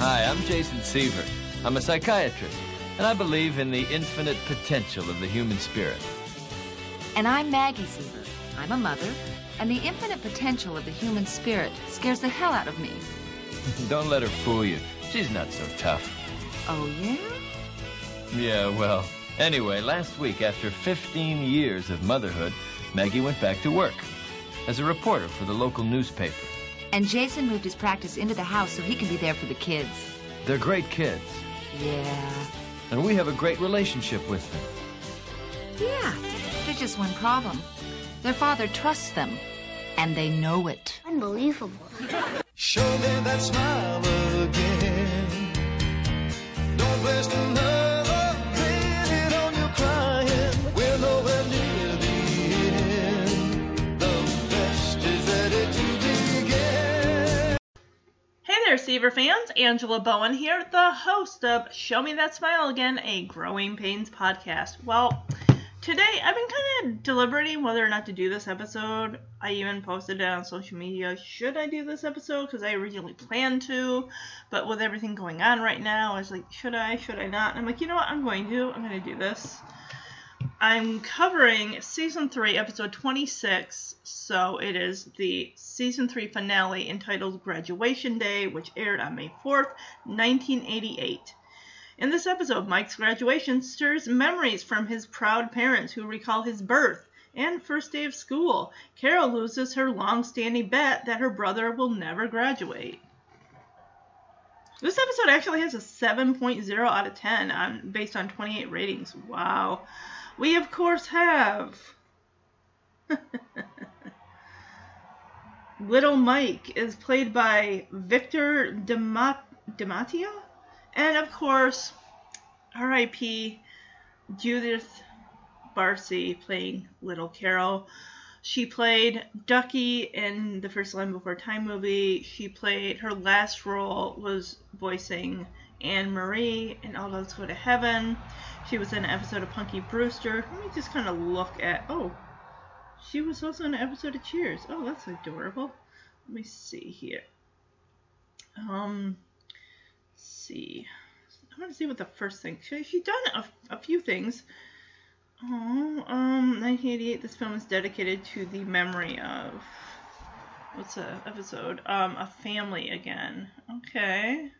Hi, I'm Jason Seaver. I'm a psychiatrist, and I believe in the infinite potential of the human spirit. And I'm Maggie Seaver. I'm a mother, and the infinite potential of the human spirit scares the hell out of me. Don't let her fool you. She's not so tough. Oh, yeah? Yeah, well, anyway, last week, after 15 years of motherhood, Maggie went back to work as a reporter for the local newspaper. And Jason moved his practice into the house so he can be there for the kids. They're great kids, Yeah. and we have a great relationship with them. Yeah. There's just one problem. Their father trusts them, and they know it. Unbelievable. Show me that smile again. Don't waste another there, Seaver fans. Angela Bowen here, the host of Show Me That Smile Again, a Growing Pains podcast. Well, today I've been kind of deliberating whether or not to do this episode. I even posted it on social media. Should I do this episode? Because I originally planned to, but with everything going on right now, I was like, should I? Should I not? And I'm like, you know what? I'm going to. I'm going to do this. I'm covering season 3, episode 26. So it is the season 3 finale entitled Graduation Day, which aired on May 4th, 1988. In this episode, Mike's graduation stirs memories from his proud parents who recall his birth and first day of school. Carol loses her long standing bet that her brother will never graduate. This episode actually has a 7.0 out of 10 on based on 28 ratings. Wow. We of course have Little Mike is played by Victor Demat- DiMattia, and of course, R.I.P. Judith Barsi playing Little Carol. She played Ducky in the first Land Before Time movie. She played her last role was voicing Anne Marie in All Dogs Go to Heaven. She was in an episode of Punky Brewster. Let me just kind of look at. Oh, she was also in an episode of Cheers. Oh, that's adorable. Let me see here. Um, see. I want to see what the first thing. She, she's done a, a few things. Oh, um, 1988. This film is dedicated to the memory of what's the episode? Um, a family again. Okay.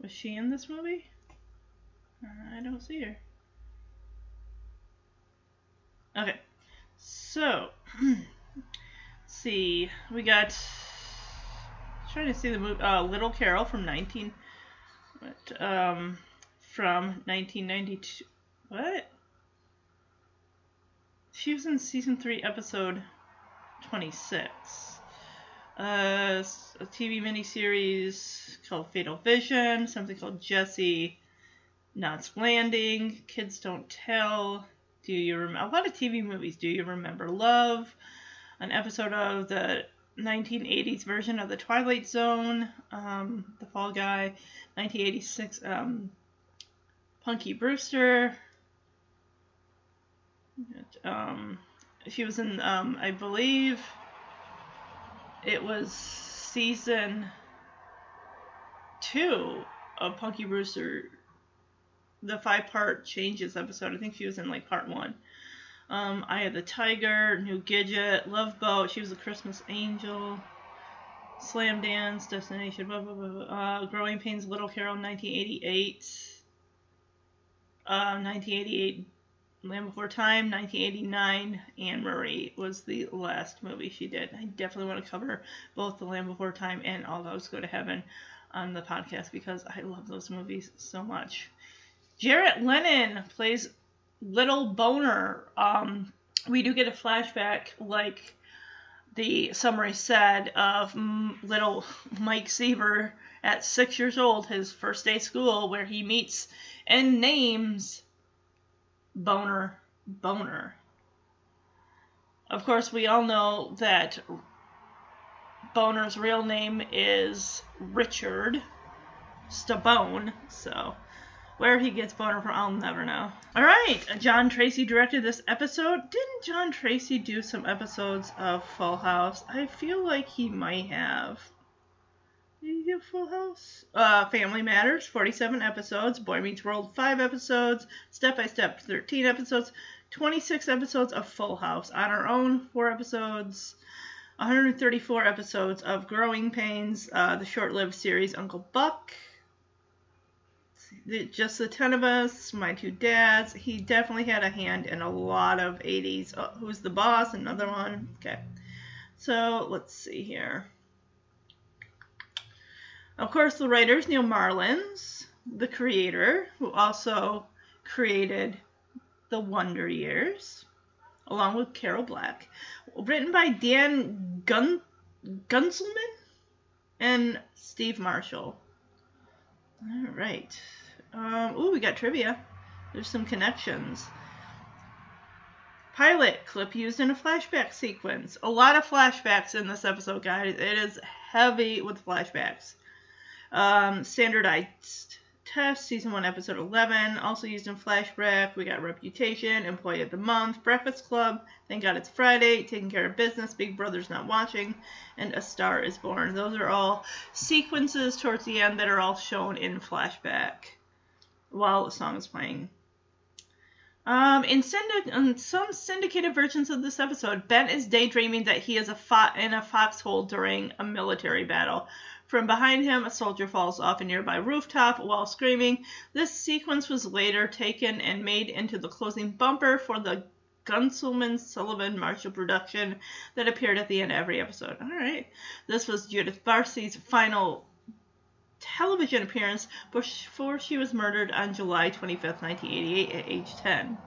Was she in this movie? Uh, I don't see her. Okay. So, see. We got. Trying to see the movie. Uh, Little Carol from 19. What? Um, from 1992. What? She was in season 3, episode 26. Uh, a TV miniseries called Fatal Vision, something called Jesse Knots Landing, Kids Don't Tell. Do you remember? A lot of TV movies. Do you remember Love? An episode of the 1980s version of The Twilight Zone, um, The Fall Guy, 1986, um, Punky Brewster. Um, she was in, um, I believe, it was season two of Punky Brewster, the five part changes episode. I think she was in like part one. Um, Eye of the Tiger, New Gidget, Love Boat. She was a Christmas Angel. Slam Dance, Destination, blah, blah, blah. Uh, Growing Pains, Little Carol, 1988. Uh, 1988, Land Before Time, 1989, Anne Marie was the last movie she did. I definitely want to cover both The Land Before Time and All Dogs Go to Heaven on the podcast because I love those movies so much. Jarrett Lennon plays Little Boner. Um, we do get a flashback, like the summary said, of little Mike Seaver at six years old, his first day school, where he meets and names Boner Boner. Of course, we all know that Boner's real name is Richard Stabone, so where he gets Boner from, I'll never know. All right, John Tracy directed this episode. Didn't John Tracy do some episodes of Full House? I feel like he might have. Did he do Full House. Uh, Family Matters, 47 episodes. Boy Meets World, 5 episodes. Step by Step, 13 episodes. 26 episodes of Full House. On Our Own, 4 episodes. 134 episodes of Growing Pains, uh, the short lived series Uncle Buck. Just the 10 of us, my two dads. He definitely had a hand in a lot of 80s. Oh, Who's the Boss? Another one. Okay. So let's see here. Of course, the writers Neal Marlens, the creator, who also created The Wonder Years, along with Carol Black. Written by Dan Gun- Guntzelman and Steve Marshall. All right. Um, ooh, we got trivia. There's some connections. Pilot clip used in a flashback sequence. A lot of flashbacks in this episode, guys. It is heavy with flashbacks. Um, standardized test, season 1, episode 11. Also used in flashback. We got Reputation, Employee of the Month, Breakfast Club, Thank God It's Friday, Taking Care of Business, Big Brother's Not Watching, and A Star is Born. Those are all sequences towards the end that are all shown in flashback while the song is playing. Um, in, in some syndicated versions of this episode, Ben is daydreaming that he is a fo- in a foxhole during a military battle. From behind him, a soldier falls off a nearby rooftop while screaming. This sequence was later taken and made into the closing bumper for the Guntzelman Sullivan Marshall production that appeared at the end of every episode. All right. This was Judith Barsi's final television appearance before she was murdered on July 25, 1988, at age 10.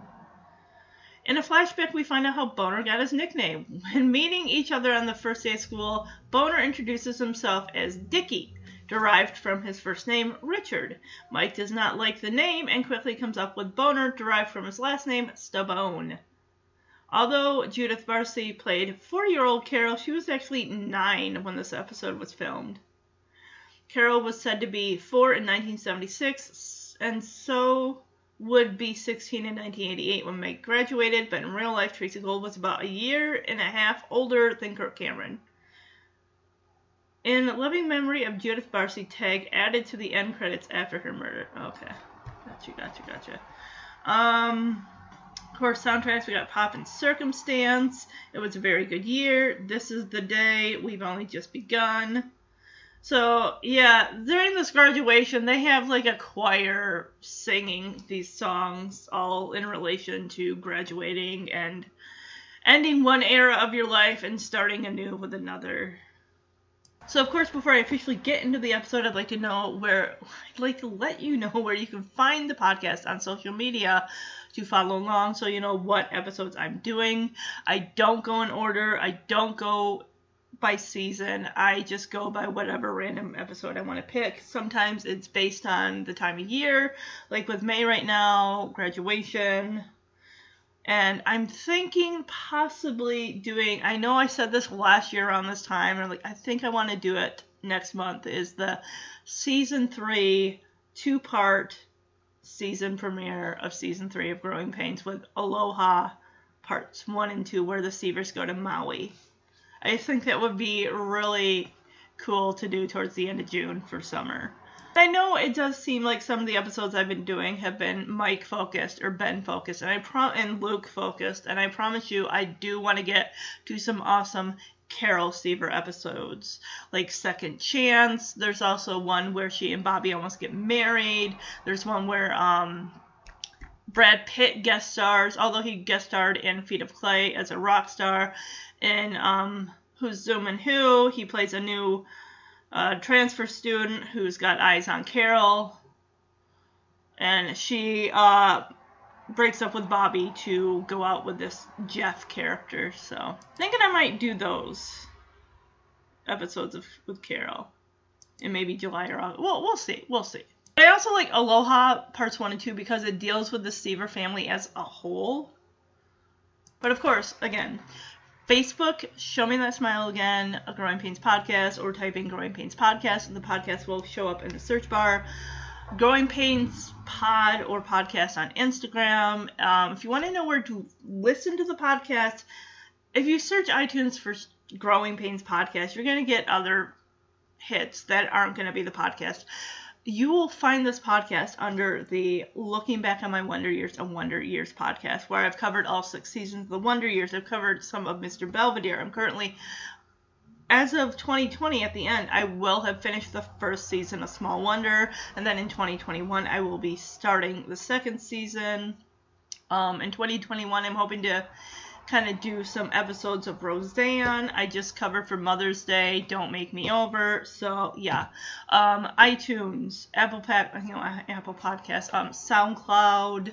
In a flashback, we find out how Boner got his nickname. When meeting each other on the first day of school, Boner introduces himself as Dickie, derived from his first name, Richard. Mike does not like the name and quickly comes up with Boner, derived from his last name, Stabone. Although Judith Barsi played four year old Carol, she was actually nine when this episode was filmed. Carol was said to be four in 1976, and so would be 16 in 1988 when Mike graduated, but in real life, Tracey Gold was about a year and a half older than Kirk Cameron. In loving memory of Judith Barsi, tag added to the end credits after her murder. Okay, gotcha, gotcha, gotcha. Um, of course, soundtracks we got Pomp and Circumstance. It was a very good year. This is the day. We've only just begun. So yeah, during this graduation, they have like a choir singing these songs, all in relation to graduating and ending one era of your life and starting anew with another. So of course, before I officially get into the episode, I'd like to know where I'd like to let you know where you can find the podcast on social media to follow along, so you know what episodes I'm doing. I don't go in order. I don't go by season. I just go by whatever random episode I want to pick. Sometimes it's based on the time of year, like with May right now, graduation. And I'm thinking possibly doing I know I said this last year around this time, and like I think I want to do it next month is the season 3 two-part season premiere of season 3 of Growing Pains with Aloha parts 1 and 2 where the Seavers go to Maui. I think that would be really cool to do towards the end of June for summer. I know it does seem like some of the episodes I've been doing have been Mike focused or Ben focused, and I prom and Luke focused, and I promise you I do want to get to some awesome Carol Seaver episodes, like Second Chance. There's also one where she and Bobby almost get married. There's one where um Brad Pitt guest stars, although he guest starred in Feet of Clay as a rock star. In um, Who's Zooming Who, he plays a new uh, transfer student who's got eyes on Carol. And she uh, breaks up with Bobby to go out with this Jeff character. So, thinking I might do those episodes of with Carol and maybe July or August. Well, we'll see. We'll see. I also like Aloha parts one and two because it deals with the Seaver family as a whole. But of course, again, Facebook, Show Me That Smile Again, a Growing Pains podcast, or type in Growing Pains podcast, and the podcast will show up in the search bar. Growing Pains Pod or podcast on Instagram. Um, if you want to know where to listen to the podcast, if you search iTunes for Growing Pains podcast, you're going to get other hits that aren't going to be the podcast. You will find this podcast under the Looking Back on My Wonder Years and Wonder Years podcast, where I've covered all six seasons of the Wonder Years. I've covered some of Mr. Belvedere. I'm currently as of 2020 at the end i will have finished the first season of small wonder and then in 2021 i will be starting the second season um, in 2021 i'm hoping to kind of do some episodes of roseanne i just covered for mother's day don't make me over so yeah um, itunes apple Pack, you know apple podcast um, soundcloud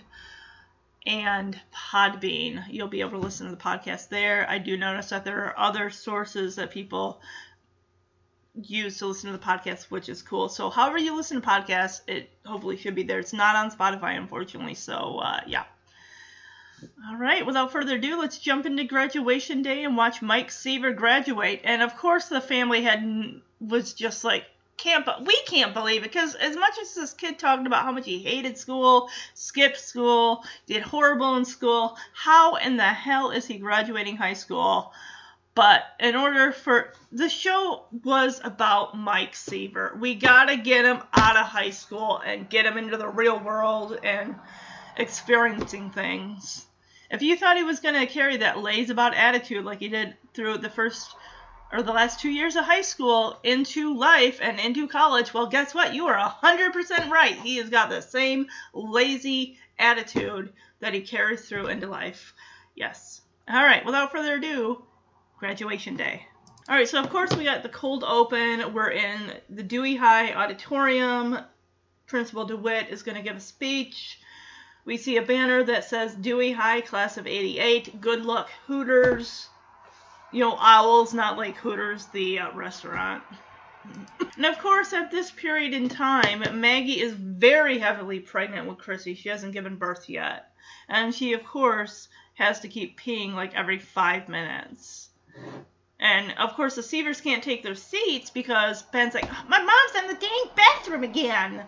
and Podbean. You'll be able to listen to the podcast there. I do notice that there are other sources that people use to listen to the podcast, which is cool. So, however you listen to podcasts, it hopefully should be there. It's not on Spotify, unfortunately. So, uh, yeah. All right, without further ado, let's jump into graduation day and watch Mike Seaver graduate. And of course, the family had was just like, can't we can't believe it because as much as this kid talked about how much he hated school, skipped school, did horrible in school, how in the hell is he graduating high school? But in order for the show was about Mike Seaver. We gotta get him out of high school and get him into the real world and experiencing things. If you thought he was gonna carry that lays about attitude like he did through the first or the last two years of high school into life and into college, well, guess what? You are 100% right. He has got the same lazy attitude that he carries through into life. Yes. All right, without further ado, graduation day. All right, so of course we got the cold open. We're in the Dewey High Auditorium. Principal DeWitt is going to give a speech. We see a banner that says Dewey High, class of 88. Good luck, Hooters you know, Owls, not like Hooters, the uh, restaurant. and of course, at this period in time, Maggie is very heavily pregnant with Chrissy. She hasn't given birth yet. And she, of course, has to keep peeing like every five minutes. And of course, the Seavers can't take their seats because Ben's like, My mom's in the dang bathroom again.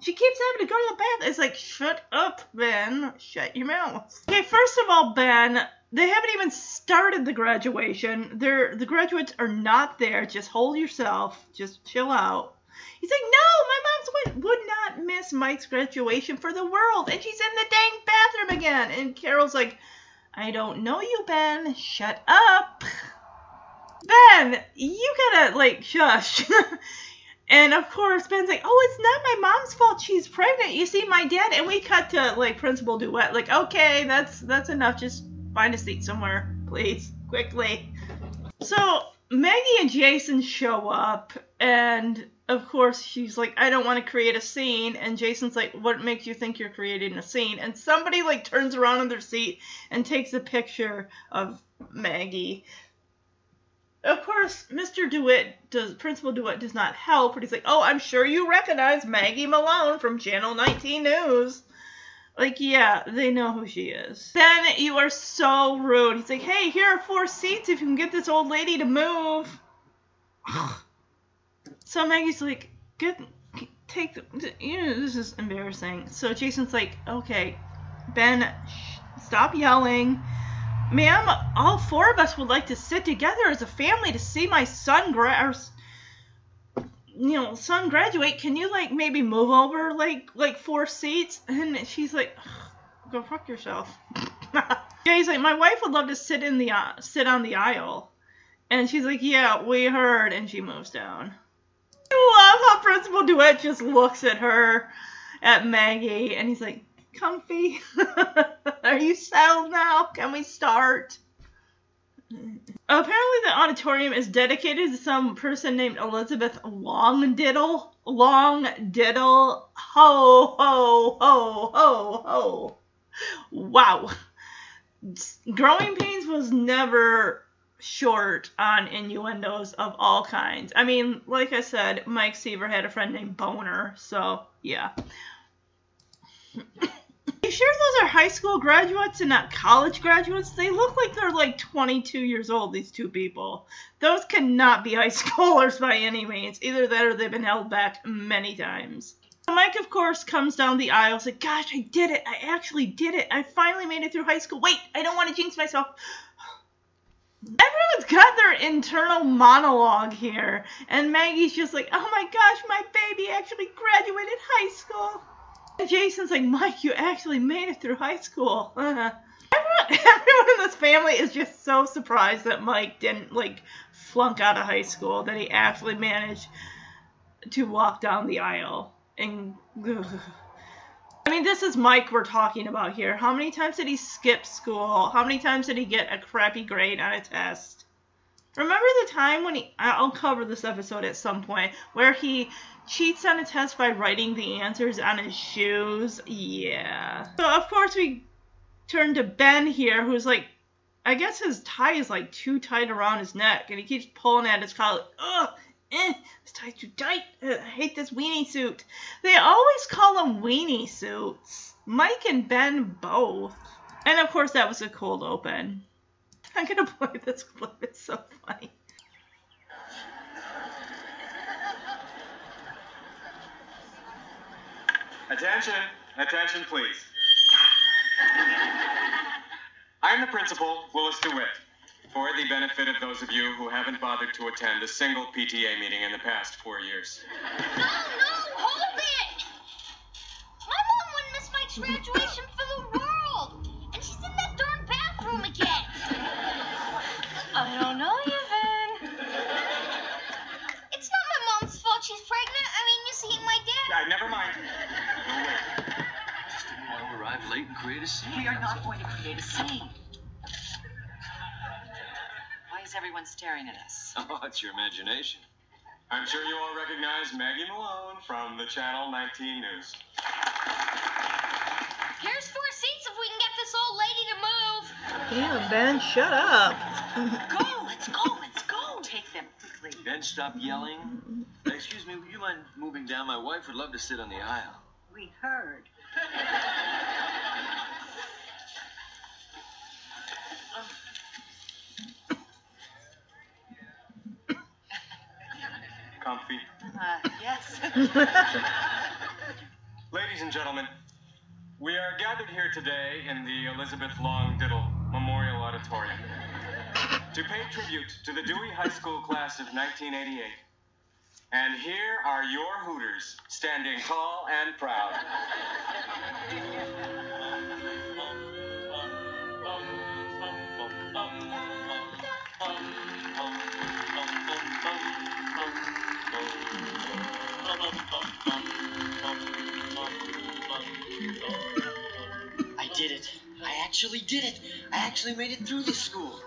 She keeps having to go to the bathroom. It's like, Shut up, Ben. Shut your mouth. Okay, first of all, Ben, they haven't even started the graduation. They're the graduates are not there. Just hold yourself. Just chill out. He's like, no, my mom's would, would not miss Mike's graduation for the world, and she's in the dang bathroom again. And Carol's like, I don't know you, Ben. Shut up. Ben, you gotta like shush. and of course, Ben's like, oh, it's not my mom's fault. She's pregnant. You see, my dad. And we cut to like Principal DeWitt. Like, okay, that's that's enough. Just Find a seat somewhere, please, quickly. So Maggie and Jason show up, and of course she's like, I don't want to create a scene. And Jason's like, What makes you think you're creating a scene? And somebody like turns around in their seat and takes a picture of Maggie. Of course, Mr. DeWitt does Principal DeWitt does not help, but he's like, Oh, I'm sure you recognize Maggie Malone from Channel 19 News. Like, yeah, they know who she is. Then you are so rude. He's like, hey, here are four seats if you can get this old lady to move. so Maggie's like, get, take the, you know, this is embarrassing. So Jason's like, okay, Ben, sh- stop yelling. Ma'am, all four of us would like to sit together as a family to see my son gra- you know, son graduate, can you like maybe move over like like four seats? And she's like, go fuck yourself. yeah, he's like, my wife would love to sit in the uh, sit on the aisle, and she's like, yeah, we heard, and she moves down. I love how Principal DeWitt just looks at her, at Maggie, and he's like, comfy. Are you settled now? Can we start? Apparently, the auditorium is dedicated to some person named Elizabeth Longdiddle. Longdiddle. Ho, ho, ho, ho, ho. Wow. Growing Pains was never short on innuendos of all kinds. I mean, like I said, Mike Seaver had a friend named Boner, so yeah sure those are high school graduates and not college graduates? They look like they're like 22 years old, these two people. Those cannot be high schoolers by any means. Either that or they've been held back many times. Mike, of course, comes down the aisle. Like, Gosh, I did it. I actually did it. I finally made it through high school. Wait, I don't want to jinx myself. Everyone's got their internal monologue here, and Maggie's just like, "Oh my gosh, my baby actually graduated high school." Jason's like, "Mike, you actually made it through high school." everyone, everyone in this family is just so surprised that Mike didn't like flunk out of high school, that he actually managed to walk down the aisle. And ugh. I mean, this is Mike we're talking about here. How many times did he skip school? How many times did he get a crappy grade on a test? Remember the time when he, I'll cover this episode at some point, where he cheats on a test by writing the answers on his shoes? Yeah. So, of course, we turn to Ben here, who's like, I guess his tie is like too tight around his neck, and he keeps pulling at his collar. Ugh, eh, this tie's too tight. Ugh, I hate this weenie suit. They always call them weenie suits. Mike and Ben both. And of course, that was a cold open. I'm gonna play this clip. It's so funny. Attention, attention, please. I'm the principal, Willis DeWitt. For the benefit of those of you who haven't bothered to attend a single PTA meeting in the past four years. No, no, hold it! My mom wouldn't miss Mike's graduation for the world. And she's in that darn bathroom again. I don't know you, It's not my mom's fault she's pregnant. I mean, you see, my dad. Uh, never mind. No, wait. Just didn't want to arrive late and create a scene. We are not going to create a scene. Why is everyone staring at us? Oh, it's your imagination. I'm sure you all recognize Maggie Malone from the Channel 19 News. Here's four seats if we can get this old lady to move. Damn, Ben, shut up. Go, let's go, let's go. Take them quickly. Ben, stop yelling. Excuse me, would you mind moving down? My wife would love to sit on the aisle. We heard. Comfy. Uh, yes. Ladies and gentlemen, we are gathered here today in the Elizabeth Long Diddle Memorial Auditorium to pay tribute to the Dewey High School class of 1988. And here are your Hooters, standing tall and proud. Actually did it. I actually made it through the school.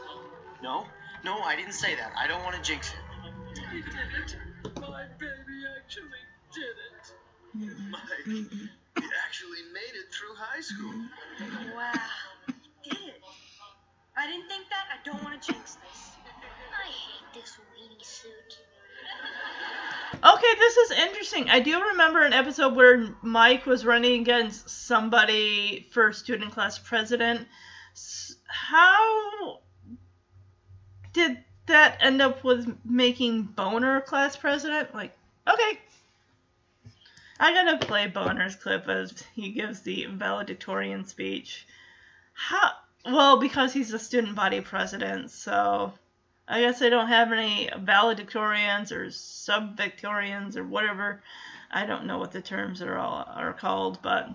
No, no, I didn't say that. I don't want to jinx it. You did it. My baby actually did it. Mike, he actually made it through high school. wow. Did it. I didn't think that. I don't want to jinx this. I hate this weenie suit. Okay, this is interesting. I do remember an episode where Mike was running against somebody for student class president. How did that end up with making Boner class president? Like, okay. I'm gonna play Boner's clip as he gives the valedictorian speech. How? Well, because he's the student body president, so I guess they don't have any valedictorians or sub-victorians or whatever. I don't know what the terms are all are called, but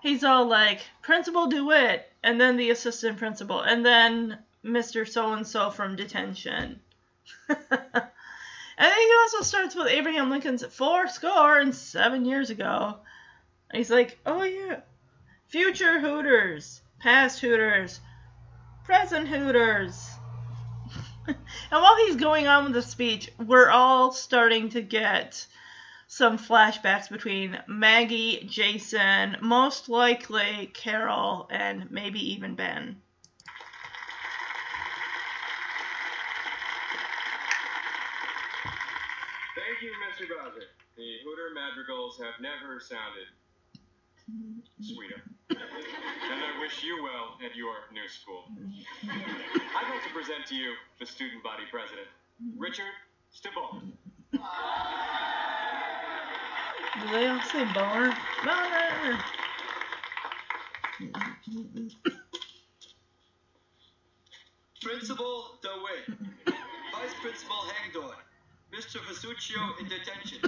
he's all like Principal DeWitt, and then the assistant principal, and then Mr. So and So from detention. and then he also starts with Abraham Lincoln's four score and seven years ago. He's like, oh yeah, future Hooters, past Hooters, present Hooters. and while he's going on with the speech, we're all starting to get some flashbacks between Maggie, Jason, most likely Carol, and maybe even Ben. Thank you, Mr. Bowser. The Hooter madrigals have never sounded sweeter. and I wish you well at your new school. I'd like to present to you the student body president, Richard Stabone. Do they all say boner? Boner! Principal DeWitt. Vice Principal Hagdorn. Mr. Vespuccio in detention.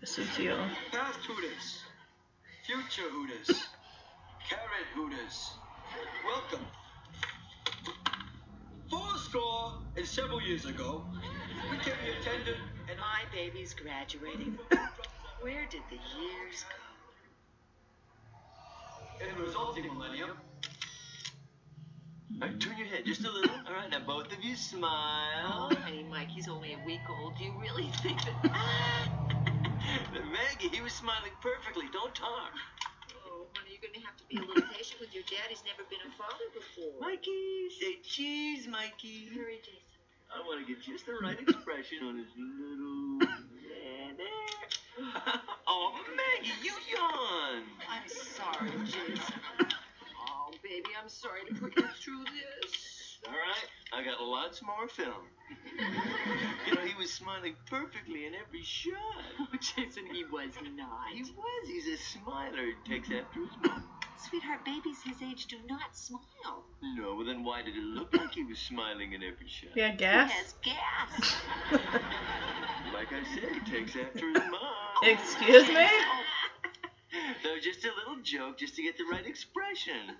Vespuccio. Past Hooters. Future Hooters. Carrot Hooters. Welcome. Four score and several years ago, we kept the attendant and My baby's graduating. Where did the years go? in the resulting millennium, All right, turn your head just a little. All right, now both of you smile. Oh, honey, Mikey's only a week old. Do you really think that? Maggie, he was smiling perfectly. Don't talk. Oh, honey, you're gonna have to be a little patient with your dad. He's never been a father before. Mikey, say cheese, Mikey. Hurry, Jason. I want to get just the right expression on his little. Oh, Maggie, you yawn. I'm sorry, Jason. Oh, baby, I'm sorry to put you through this. All right, I got lots more film. you know, he was smiling perfectly in every shot. Oh, Jason, he was not. He was. He's a smiler. He takes after his mom. Sweetheart, babies his age do not smile. No, well then why did it look like he was smiling in every shot? Yeah, He gas. has gas. Like I said, he takes after his mom. Excuse me? No, just a little joke, just to get the right expression.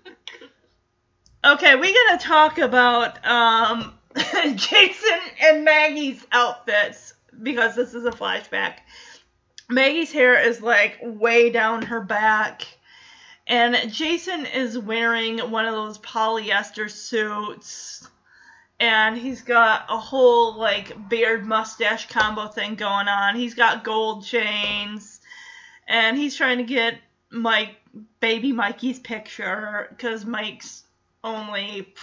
Okay, we're gonna talk about um, Jason and Maggie's outfits because this is a flashback. Maggie's hair is like way down her back, and Jason is wearing one of those polyester suits, and he's got a whole like beard mustache combo thing going on. He's got gold chains, and he's trying to get Mike, baby Mikey's picture because Mike's only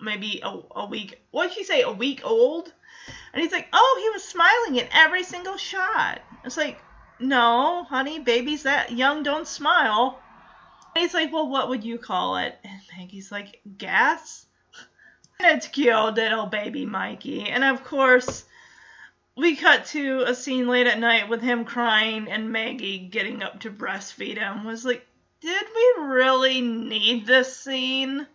maybe a, a week. What'd she say? A week old? And he's like, oh, he was smiling in every single shot. It's like, no, honey, babies that young don't smile. And he's like, well, what would you call it? And Maggie's like, gas. It's cute, little baby Mikey. And of course, we cut to a scene late at night with him crying and Maggie getting up to breastfeed him. Was like, did we really need this scene?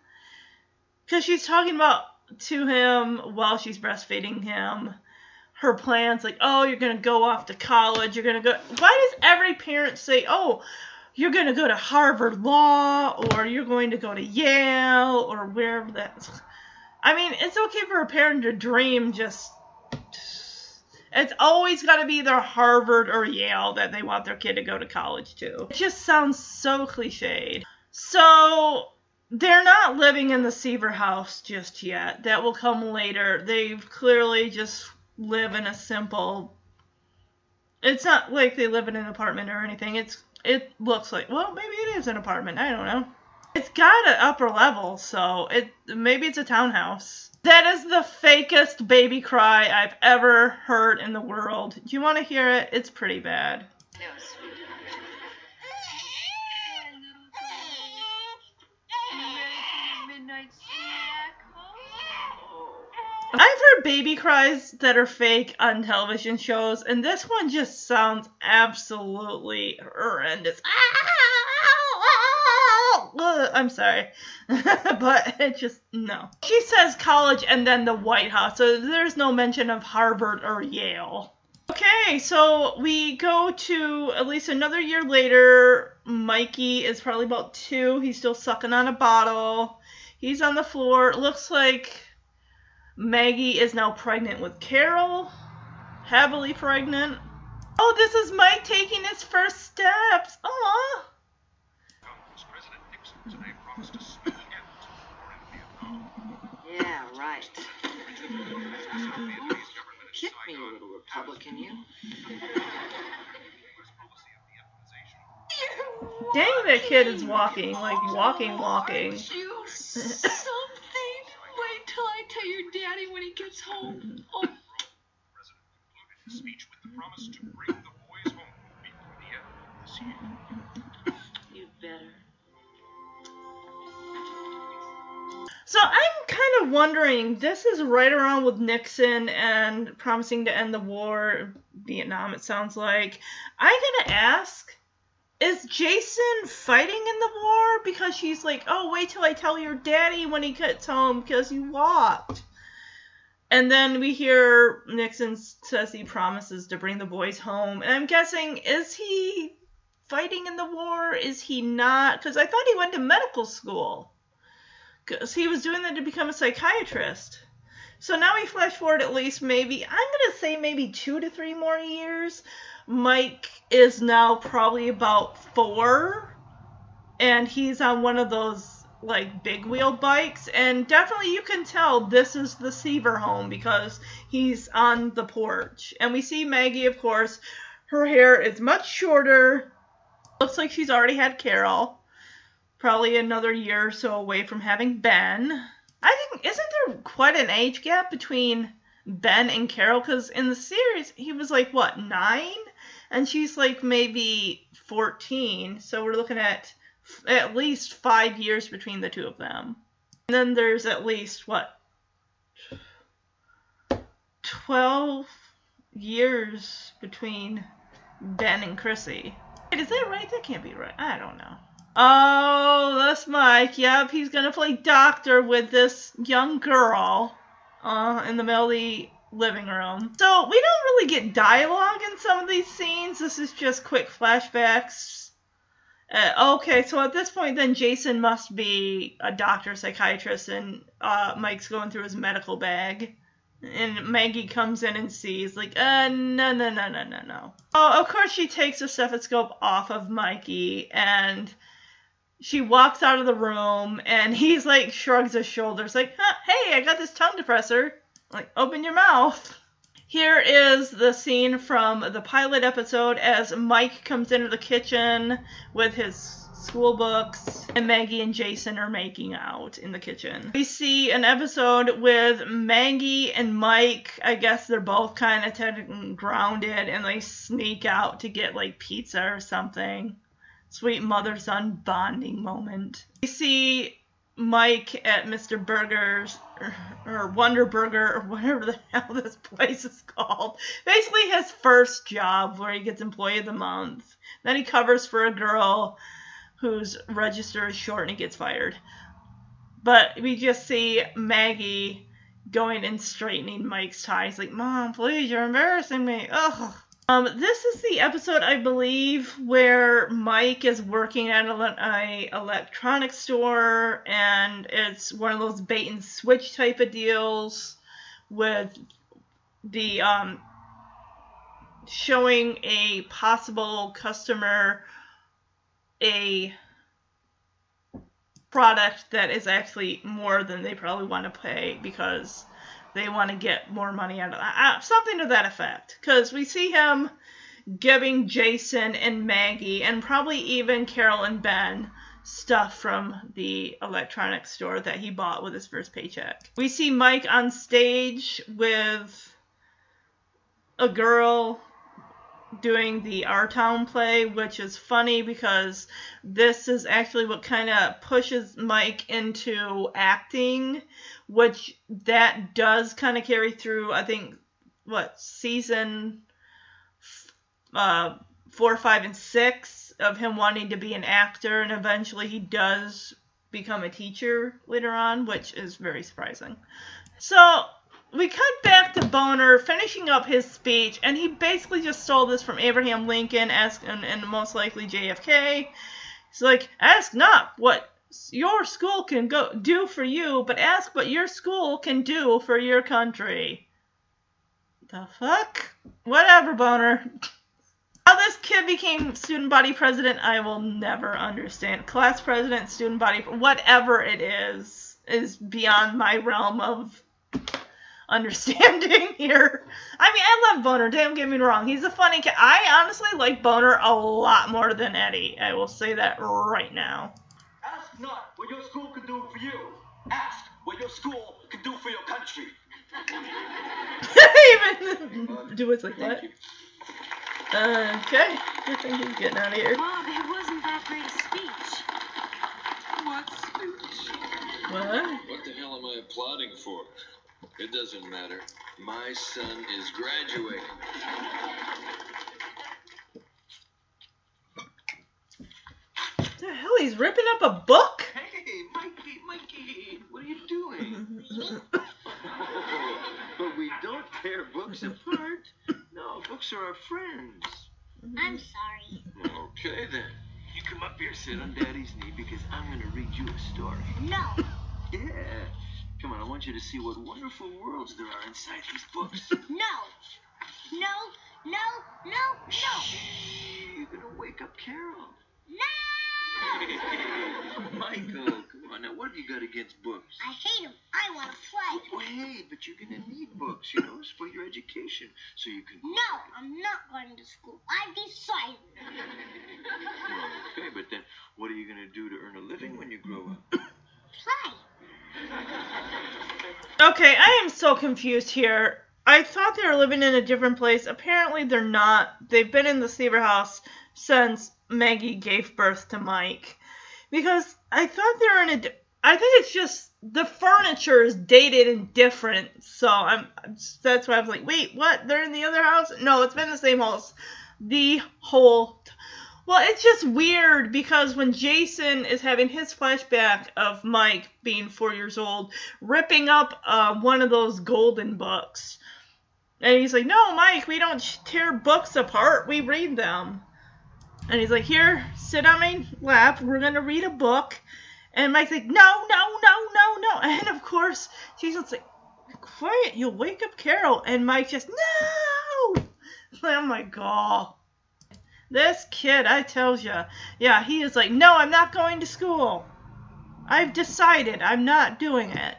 Because she's talking about to him while she's breastfeeding him her plans like oh you're gonna go off to college you're gonna go why does every parent say oh you're gonna go to harvard law or you're going to go to yale or wherever that i mean it's okay for a parent to dream just it's always got to be either harvard or yale that they want their kid to go to college to. It just sounds so cliched. So they're not living in the Seaver house just yet. That will come later. They've clearly just live in a simple. It's not like they live in an apartment or anything. It's it looks like well maybe it is an apartment. I don't know. It's got an upper level, so it maybe it's a townhouse. That is the fakest baby cry I've ever heard in the world. Do you want to hear it? It's pretty bad. No, I've baby cries that are fake on television shows, and this one just sounds absolutely horrendous. Ah! I'm sorry, but it just no. She says college and then the White House, so there's no mention of Harvard or Yale. Okay, so we go to at least another year later. Mikey is probably about two. He's still sucking on a bottle. He's on the floor. It looks like Maggie is now pregnant with Carol. Heavily pregnant. Oh, this is Mike taking his first steps. Aw. President Nixon today promised a speedy end to the war in Vietnam. Yeah, right. Vietnamese Hit me, Saigon you little Republican, you. U.S. policy of. Dang, that kid is walking. Like, walking, walking. Till I tell your daddy when he gets home. Oh, speech with the promise to bring the boys home before the end of this year. You better. So I'm kind of wondering, this is right around with Nixon and promising to end the war, Vietnam, it sounds like. I gotta ask, is Jason fighting in the war? Because she's like, oh, wait till I tell your daddy when he gets home because you walked. And then we hear Nixon says he promises to bring the boys home. And I'm guessing, is he fighting in the war? Is he not? Because I thought he went to medical school. Because he was doing that to become a psychiatrist. So now we flash forward at least maybe, I'm going to say maybe two to three more years. Mike is now probably about four. And he's on one of those like big wheel bikes. And definitely you can tell this is the Seaver home because he's on the porch. And we see Maggie of course. Her hair is much shorter. Looks like she's already had Carol probably another year or so away from having Ben. I think isn't there quite an age gap between Ben and Carol? Cuz in the series he was like what 9 and she's like maybe 14 so we're looking at at least five years between the two of them. And then there's at least, what, 12 years between Ben and Chrissy. Wait, is that right? That can't be right. I don't know. Oh, that's Mike. Yep, he's gonna play doctor with this young girl uh, in the middle of the living room. So we don't really get dialogue in some of these scenes. This is just quick flashbacks uh, okay, so at this point, then Jason must be a doctor, psychiatrist, and uh, Mike's going through his medical bag. And Maggie comes in and sees, like, uh, no, no, no, no, no, no. Oh, of course, she takes the stethoscope off of Mikey and she walks out of the room and he's like, shrugs his shoulders, like, huh, hey, I got this tongue depressor. Like, open your mouth. Here is the scene from the pilot episode as Mike comes into the kitchen with his school books and Maggie and Jason are making out in the kitchen. We see an episode with Maggie and Mike. I guess they're both kind of grounded and they sneak out to get like pizza or something. Sweet mother son bonding moment. We see Mike at Mr. Burger's or, Wonder Burger or whatever the hell this place is called. Basically, his first job where he gets Employee of the Month. Then he covers for a girl whose register is short and he gets fired. But we just see Maggie going and straightening Mike's tie. He's like, Mom, please, you're embarrassing me. Ugh. Um, this is the episode, I believe, where Mike is working at an electronics store, and it's one of those bait and switch type of deals with the um, showing a possible customer a product that is actually more than they probably want to pay because they want to get more money out of that. Uh, something to that effect. Because we see him giving Jason and Maggie, and probably even Carol and Ben, stuff from the electronics store that he bought with his first paycheck. We see Mike on stage with a girl doing the Our Town play, which is funny because this is actually what kind of pushes Mike into acting, which that does kind of carry through, I think, what, season uh, four, five, and six of him wanting to be an actor, and eventually he does become a teacher later on, which is very surprising. So we cut back to Boner finishing up his speech, and he basically just stole this from Abraham Lincoln ask, and, and most likely JFK. He's like, ask not what your school can go do for you, but ask what your school can do for your country. The fuck? Whatever, Boner. How this kid became student body president, I will never understand. Class president, student body, whatever it is, is beyond my realm of understanding here. I mean, I love Boner. Don't get me wrong. He's a funny kid. I honestly like Boner a lot more than Eddie. I will say that right now. Ask not what your school can do for you. Ask what your school can do for your country. Even do it like that. Uh, okay, I think he's getting out of here. Mom, it wasn't that great a speech. What speech? What? What the hell am I applauding for? It doesn't matter. My son is graduating. The hell? He's ripping up a book? Hey, Mikey, Mikey, what are you doing? but we don't tear books apart. No, books are our friends. I'm sorry. Okay, then. You come up here, sit on Daddy's knee, because I'm going to read you a story. No. Yeah. Come on, I want you to see what wonderful worlds there are inside these books. No. No. No. No. No. Shh, You're gonna wake up Carol. No. Michael, come on now. What have you got against books? I hate him. I want to play. Oh, Wait, but you're gonna need books, you know, it's for your education, so you can. No, I'm not going to school. I've decided. Okay, but then what are you gonna do to earn a living when you grow up? Play. Okay, I am so confused here. I thought they were living in a different place. Apparently, they're not. They've been in the Seaver house since Maggie gave birth to Mike. Because I thought they were in a. di- I think it's just the furniture is dated and different. So I'm. That's why I was like, wait, what? They're in the other house? No, it's been the same house the whole. Well, it's just weird because when Jason is having his flashback of Mike being four years old, ripping up uh, one of those golden books, and he's like, "No, Mike, we don't tear books apart. We read them." And he's like, "Here, sit on my lap. We're gonna read a book." And Mike's like, "No, no, no, no, no." And of course, Jason's like, "Quiet, you'll wake up Carol." And Mike just, "No!" Oh my god. This kid, I tells ya. Yeah, he is like, no, I'm not going to school. I've decided I'm not doing it.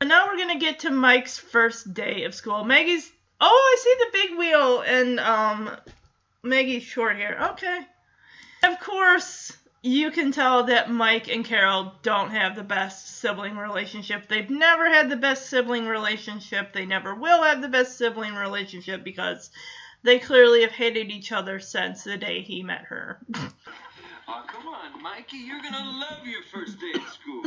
And now we're gonna get to Mike's first day of school. Maggie's. Oh, I see the big wheel and um, Maggie's short hair. Okay. Of course, you can tell that Mike and Carol don't have the best sibling relationship. They've never had the best sibling relationship. They never will have the best sibling relationship because they clearly have hated each other since the day he met her. Oh, come on, Mikey. You're gonna love your first day at school.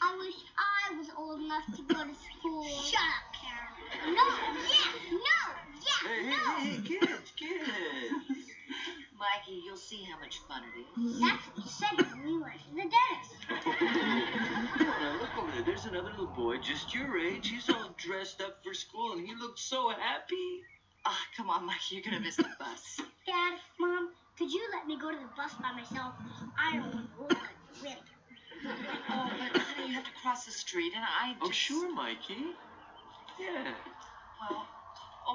I wish I was old enough to go to school. Shut up, Carol. No, yes, no, yes, Hey, hey, no. hey, hey, kids, kids. Mikey, you'll see how much fun it is. That's what you said when we went to the dentist. Now, look over there. There's another little boy just your age. He's all dressed up for school, and he looks so happy. Ah, come on, Mikey, you're gonna miss the bus. Dad, Mom, could you let me go to the bus by myself? I don't want to look like a wimp. Oh, but honey, you have to cross the street, and I just... Oh, sure, Mikey. Yeah. Well,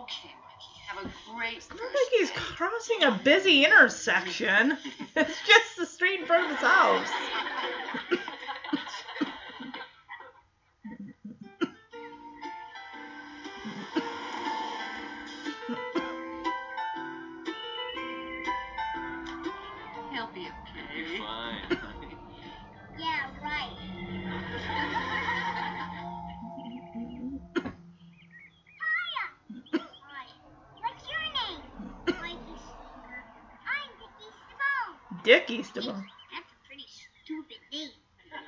okay, Mikey. Have a great It's not like he's crossing a busy intersection. It's just the street in front of his house. Simone. Dickie Stabone. That's a pretty stupid name. Yeah,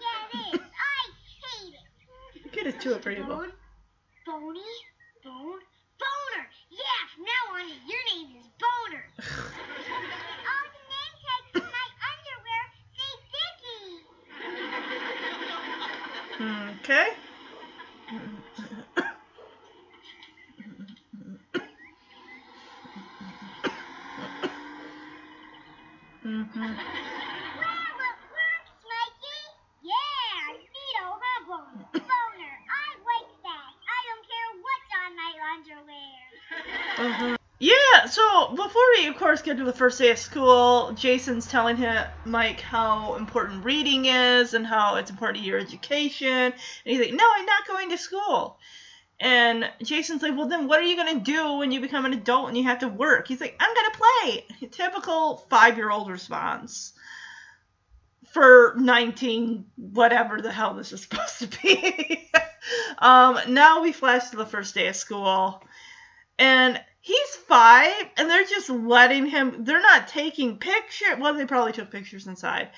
yeah, it is. I hate it. Kid is too agreeable. Bone, Boney, Bone, Boner. Yeah, from now on, your name is Boner. On the name tag for my underwear, say Dickie. Okay. Mm-hmm. Well, it works, Mikey. Yeah, neato, huh, Boner? Boner, I like that. I don't care what's on my underwear. Uh-huh. Yeah, so before to the first day of school, Jason's telling him, Mike how important reading is and how it's important to your education. And he's like, No, I'm not going to school. And Jason's like, Well, then what are you going to do when you become an adult and you have to work? He's like, I'm going to play. Typical five year old response for 19, whatever the hell this is supposed to be. um, now we flash to the first day of school. And he's five, and they're just letting him. They're not taking pictures. Well, they probably took pictures inside.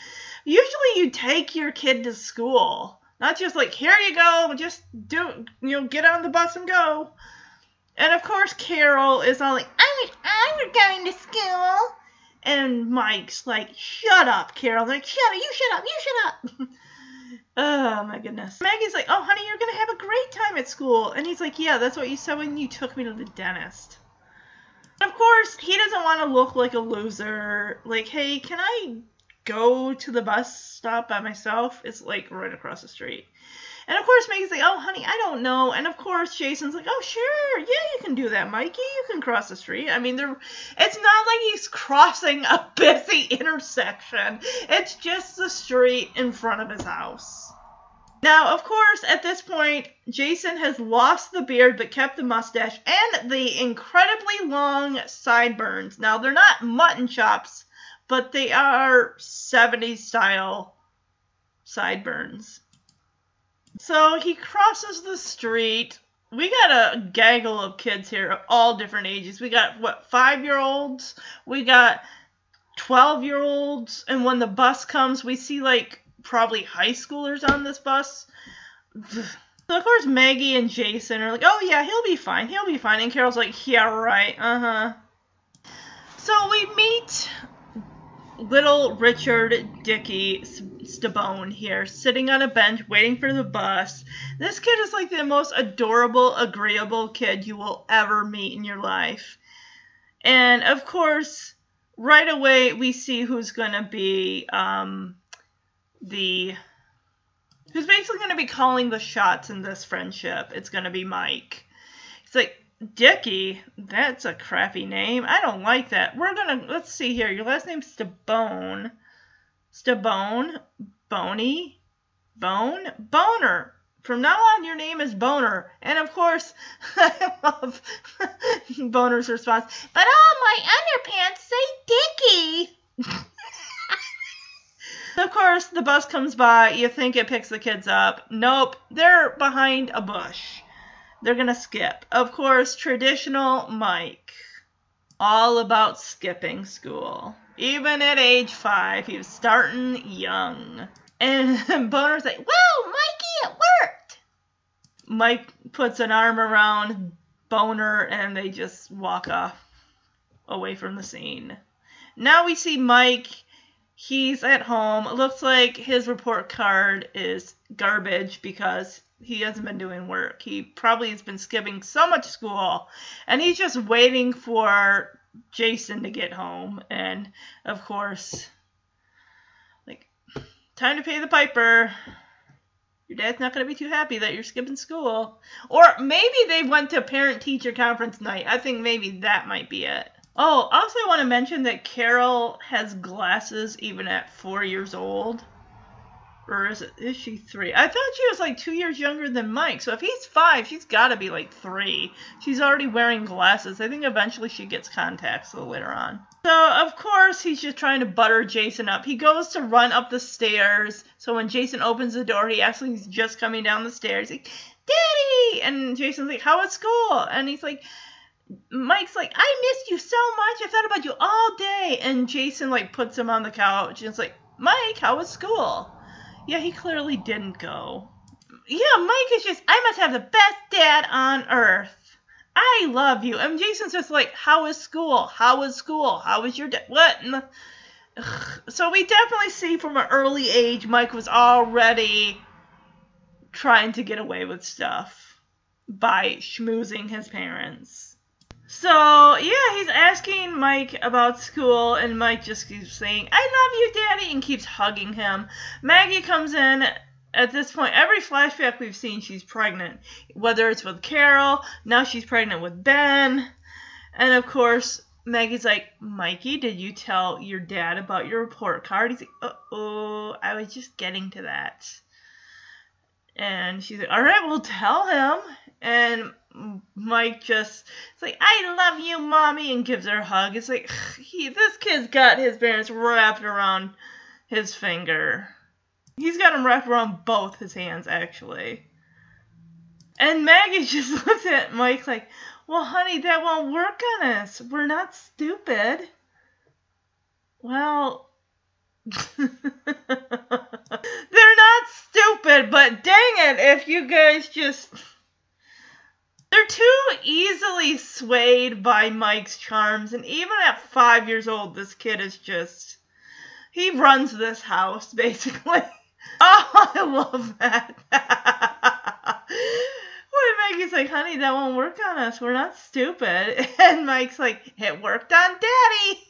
Usually, you take your kid to school, not just like here you go, just do you know get on the bus and go. And of course, Carol is all like, "I wish i'm going to school," and Mike's like, "Shut up, Carol." Like, "Shut up, you shut up, you shut up." Oh my goodness. Maggie's like, oh honey, you're gonna have a great time at school. And he's like, yeah, that's what you said when you took me to the dentist. Of course, he doesn't want to look like a loser. Like, hey, can I go to the bus stop by myself? It's like right across the street. And of course, Maggie's like, oh, honey, I don't know. And of course, Jason's like, oh, sure, yeah, you can do that, Mikey. You can cross the street. I mean, there, it's not like he's crossing a busy intersection. It's just the street in front of his house. Now, of course, at this point, Jason has lost the beard but kept the mustache and the incredibly long sideburns. Now, they're not mutton chops, but they are 70s style sideburns. So he crosses the street. We got a gaggle of kids here of all different ages. We got, what, five year olds? We got 12 year olds. And when the bus comes, we see like probably high schoolers on this bus. So of course Maggie and Jason are like, "Oh yeah, he'll be fine. He'll be fine." And Carol's like, "Yeah, right. Uh-huh." So we meet little Richard Dickey Stabone here, sitting on a bench waiting for the bus. This kid is like the most adorable, agreeable kid you will ever meet in your life. And of course, right away we see who's gonna be um, the who's basically going to be calling the shots in this friendship. It's going to be Mike. It's like, Dicky, that's a crappy name. I don't like that. We're to, let's see here. Your last name's Stabone. Stabone? Boney? Bone? Boner. From now on, your name is Boner. And of course, I love Boner's response. But all my underpants say Dicky. Of course, the bus comes by. You think it picks the kids up. Nope, they're behind a bush. They're going to skip. Of course, traditional Mike. All about skipping school. Even at age five, he was starting young. And Boner's like, Whoa, Mikey, it worked! Mike puts an arm around Boner and they just walk off away from the scene. Now we see Mike he's at home. It looks like his report card is garbage because he hasn't been doing work. He probably has been skipping so much school and he's just waiting for Jason to get home. And of course, like, time to pay the piper. Your dad's not going to be too happy that you're skipping school. Or maybe they went to parent teacher conference night. I think maybe that might be it. Oh, also I want to mention that Carol has glasses even at four years old. Or is it is she three? I thought she was like two years younger than Mike. So if he's five, she's gotta be like three. She's already wearing glasses. I think eventually she gets contacts later on. So of course he's just trying to butter Jason up. He goes to run up the stairs. So when Jason opens the door, he actually is just coming down the stairs. He's like, Daddy! And Jason's like, How was school? And he's like, Mike's like, I missed you so much. I thought about you all day. And Jason like puts him on the couch and it's like, Mike, how was school? Yeah, he clearly didn't go. Yeah, Mike is just, I must have the best dad on earth. I love you. And Jason's just like, how was school? How was school? How was your dad? What? So we definitely see from an early age, Mike was already trying to get away with stuff by schmoozing his parents. So yeah, he's asking Mike about school, and Mike just keeps saying, "I love you, Daddy," and keeps hugging him. Maggie comes in. At this point, every flashback we've seen, she's pregnant. Whether it's with Carol, now she's pregnant with Ben, and of course, Maggie's like, Mikey, did you tell your dad about your report card? He's like, oh, I was just getting to that. And she's like, all right, we'll tell him. And Mike just it's like I love you, mommy, and gives her a hug. It's like he this kid's got his parents wrapped around his finger. He's got him wrapped around both his hands actually. And Maggie just looks at Mike like, "Well, honey, that won't work on us. We're not stupid." Well, they're not stupid, but dang it, if you guys just they're too easily swayed by Mike's charms, and even at five years old, this kid is just. He runs this house, basically. Oh, I love that. when Maggie's like, honey, that won't work on us. We're not stupid. And Mike's like, it worked on Daddy.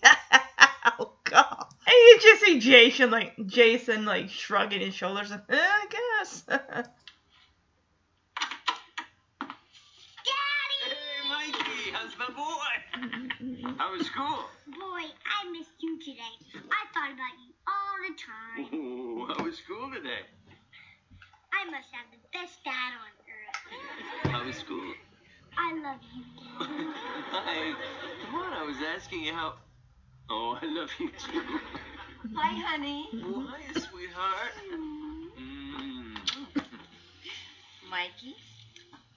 oh God. And you just see Jason like Jason like shrugging his shoulders. Eh, I guess. My boy? How was school? Boy, I missed you today. I thought about you all the time. Ooh, how was school today? I must have the best dad on earth. How was school? I love you. Hi. Come on, I was asking you how. Oh, I love you too. Hi, honey. Oh, hi, sweetheart. Mm. Mikey,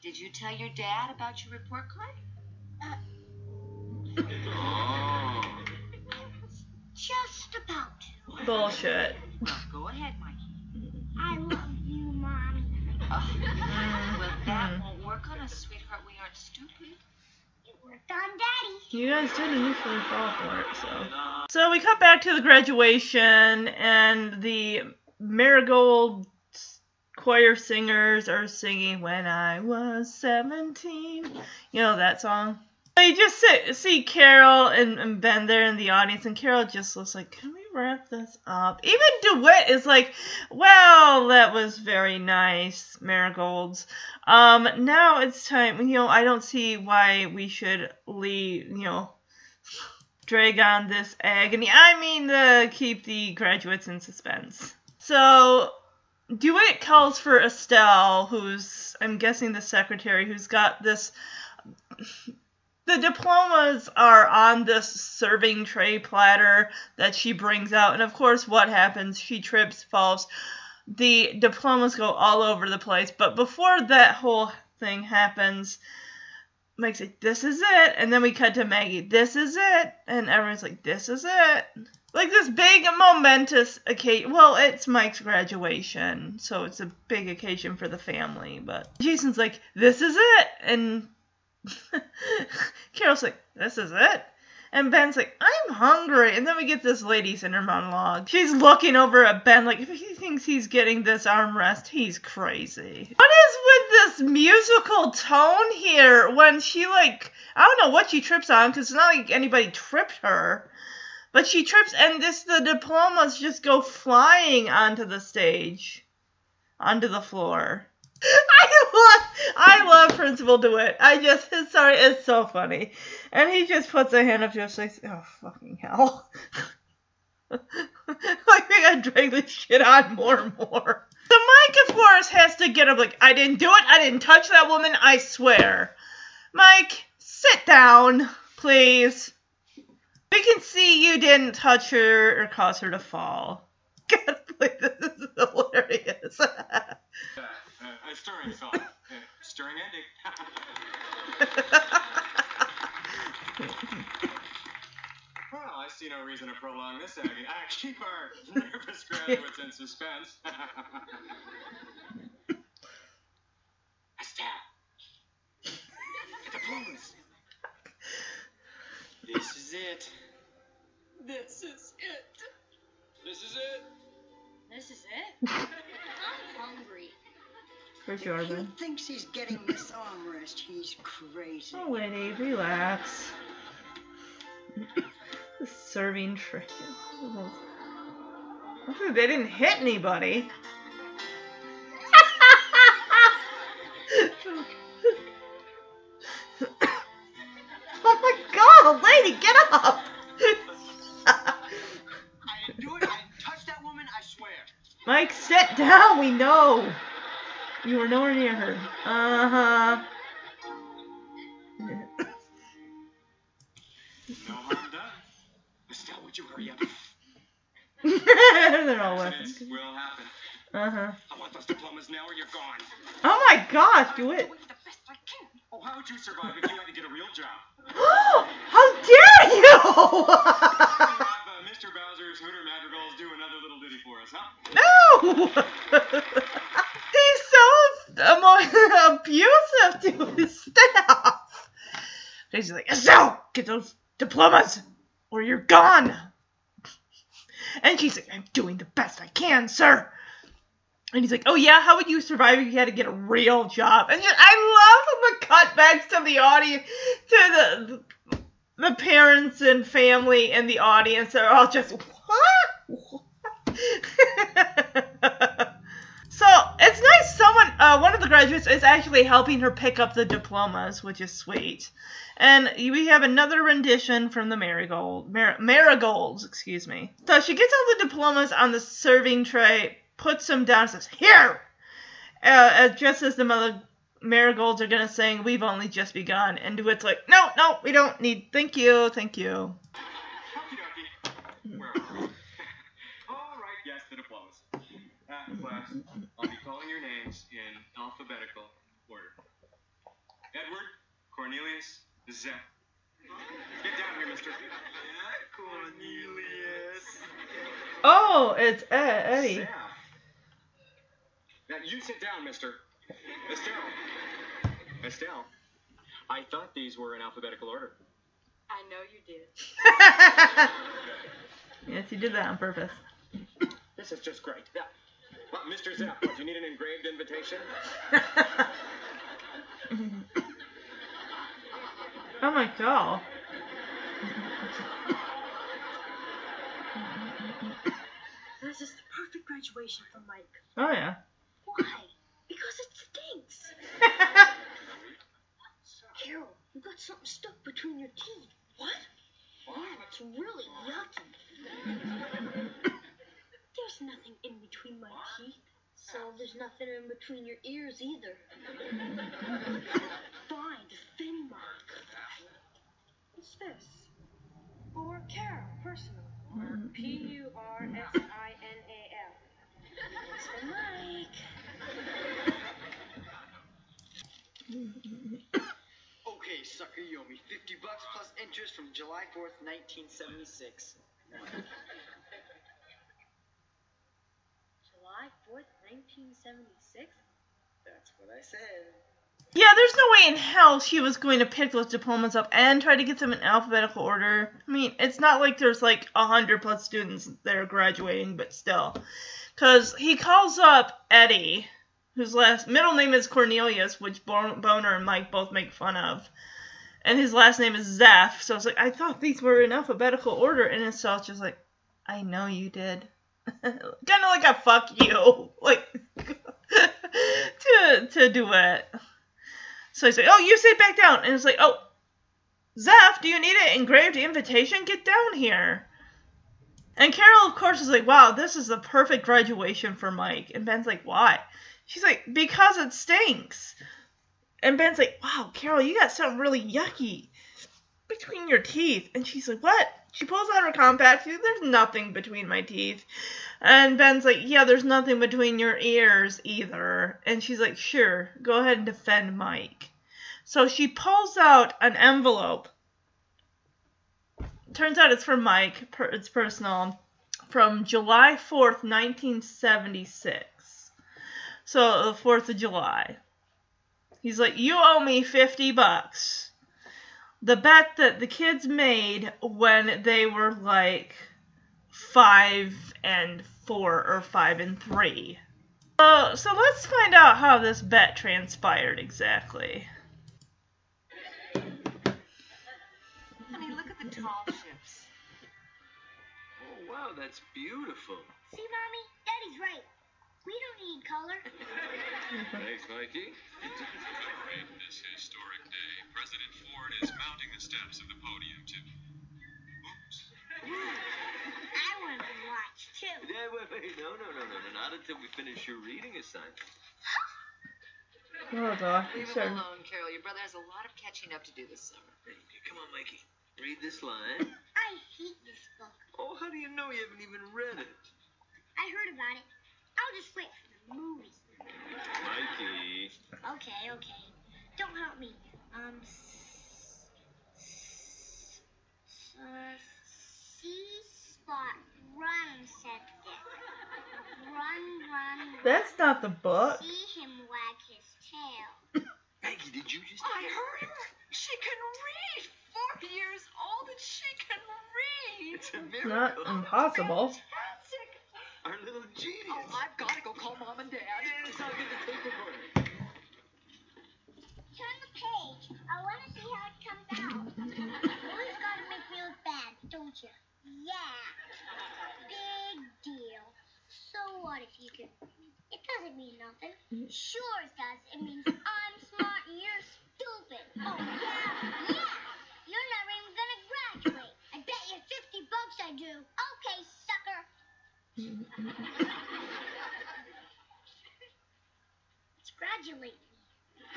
did you tell your dad about your report card? Oh. Just about to. Bullshit. Well, go ahead, Mikey. I love you, Mommy. Oh, well, that won't work on us, sweetheart. We aren't stupid. It worked on Daddy. You guys did initially fall for it, so. So we cut back to the graduation, and the Marigold choir singers are singing "When I Was 17." You know that song. You just sit, see Carol and, and Ben there in the audience, and Carol just looks like, "Can we wrap this up?" Even DeWitt is like, "Well, that was very nice, Marigolds. Um, now it's time. You know, I don't see why we should leave. You know." drag on this agony. I mean, to keep the graduates in suspense. So, DeWitt calls for Estelle, who's, I'm guessing, the secretary, who's got this. The diplomas are on this serving tray platter that she brings out, and of course, what happens? She trips, falls. The diplomas go all over the place, but before that whole thing happens, Mike's like, this is it. And then we cut to Maggie, this is it. And everyone's like, this is it. Like this big momentous occasion. Well, it's Mike's graduation, so it's a big occasion for the family. But Jason's like, this is it. And Carol's like, this is it. And Ben's like, I'm hungry. And then we get this lady's inner monologue. She's looking over at Ben like, if he thinks he's getting this armrest, he's crazy. What is with this musical tone here when she, like, I don't know what she trips on because it's not like anybody tripped her. But she trips, and this the diplomas just go flying onto the stage, onto the floor. I love, I love Principal DeWitt. I just, his story is so funny, and he just puts a hand up to face. Oh fucking hell! like we gotta drag this shit on more and more. So Mike, of course, has to get up. Like I didn't do it. I didn't touch that woman. I swear. Mike, sit down, please. We can see you didn't touch her or cause her to fall. God, like, this is hilarious. A stirring film. Uh, stirring ending. well, I see no reason to prolong this agony. I keep our nervous graduates in suspense. Estelle. The diplomas. This is it. This is it. This is it. This is it? I'm hungry. For sure, He Ben. thinks he's getting this armrest. He's crazy. Oh, Winnie, relax. The serving tray. Hopefully they didn't hit anybody. oh my god, lady, get up! I didn't do it. I didn't touch that woman. I swear. Mike, sit down, we know. You were nowhere near her. Uh huh. No harm done. Estelle, would you hurry up? They're all laughing. Will happen. Uh huh. I want those diplomas now or you're gone. Oh my gosh, do it. Oh, how would you survive if you had to get a real job? How dare you! have uh, Mr. Bowser's Hooter Madrigals do another little ditty for us, huh? no! Abusive to his staff. He's like, Estelle, get those diplomas or you're gone. And she's like, I'm doing the best I can, sir. And he's like, "Oh yeah, how would you survive if you had to get a real job?" And just, I love the cutbacks to the audience, to the the parents and family and the audience are all just what? it's nice. Someone, uh, one of the graduates, is actually helping her pick up the diplomas, which is sweet. And we have another rendition from the Marigold, Mar- Marigolds, excuse me. So she gets all the diplomas on the serving tray, puts them down, says, "Here." Uh, just as the mother marigolds are gonna sing, "We've only just begun," and DeWitt's like, "No, no, we don't need. Thank you, thank you." Where are we? All right, yes, the diplomas. Uh, class, I'll be calling your names in alphabetical order. Edward, Cornelius, Zep. Get down here, mister. Cornelius. Oh, it's Ed, Eddie. Zep. Now, you sit down, mister. Estelle. Estelle. I thought these were in alphabetical order. I know you did. Yes, you did that on purpose. This is just great. Yeah. Well, Mr. Zepp, do you need an engraved invitation? Oh my god. This is the perfect graduation for Mike. Oh yeah. Why? Because it stinks. Carol, you got something stuck between your teeth. What? Yeah, it's really yucky. There's nothing in between my teeth. So there's nothing in between your ears either. Fine, defend Mike. What's this? For Carol, personal. Mm-hmm. P U R S I N A L. It's for Mike. Okay, sucker, you owe me 50 bucks plus interest from July 4th, 1976. July 4th, 1976? That's what I said. Yeah, there's no way in hell she was going to pick those diplomas up and try to get them in alphabetical order. I mean, it's not like there's like a hundred plus students that are graduating, but still. Cause he calls up Eddie, whose last middle name is Cornelius, which Boner and Mike both make fun of, and his last name is Zeph. So it's like I thought these were in alphabetical order, and it's all just like, I know you did. kind of like a fuck you, like to to do it. So he's like, "Oh, you sit back down," and it's like, "Oh, Zeph, do you need an engraved invitation? Get down here." And Carol, of course, is like, "Wow, this is the perfect graduation for Mike." And Ben's like, "Why?" She's like, "Because it stinks." And Ben's like, "Wow, Carol, you got something really yucky between your teeth." And she's like, "What?" She pulls out her compact. She's There's nothing between my teeth. And Ben's like, Yeah, there's nothing between your ears either. And she's like, Sure, go ahead and defend Mike. So she pulls out an envelope. Turns out it's for Mike. Per- It's personal. From July 4th, 1976. So the 4th of July. He's like, You owe me 50 bucks the bet that the kids made when they were like five and four or five and three. Uh, so let's find out how this bet transpired exactly. Honey, look at the tall ships. Oh, wow, that's beautiful. See, Mommy? Daddy's right. We don't need color. Thanks, Mikey. Celebrate this historic day, President Ford is mounting the steps of the podium to. Oops. I want to watch too. Yeah, wait, wait, no, no, no, no, no, not until we finish your reading assignment. Oh gosh, Leave sure. him alone, Carol. Your brother has a lot of catching up to do this summer. Okay, come on, Mikey. Read this line. I hate this book. Oh, how do you know you haven't even read it? I heard about it. I'll just wait for the movie. Mikey. Okay, okay. Don't help me. Um. s- s- Uh, see spot run second. Run, run. run. That's not the book. See him wag his tail. Maggie, did you just. I heard her. She can read. Four years old and she can read. It's a It's not impossible. Fantastic. Our little genius. Oh, I've got to go call mom and dad. Yes, I'll get the paperwork. Turn the page. I want to see how it comes out. You always gotta make me look bad, don't you? Yeah. Big deal. So what if you can? It doesn't mean nothing. Sure it does. It means I'm smart and you're stupid. Oh yeah, yeah. You're never even gonna graduate. I bet you fifty bucks I do. Okay, sucker. Let's. Okay,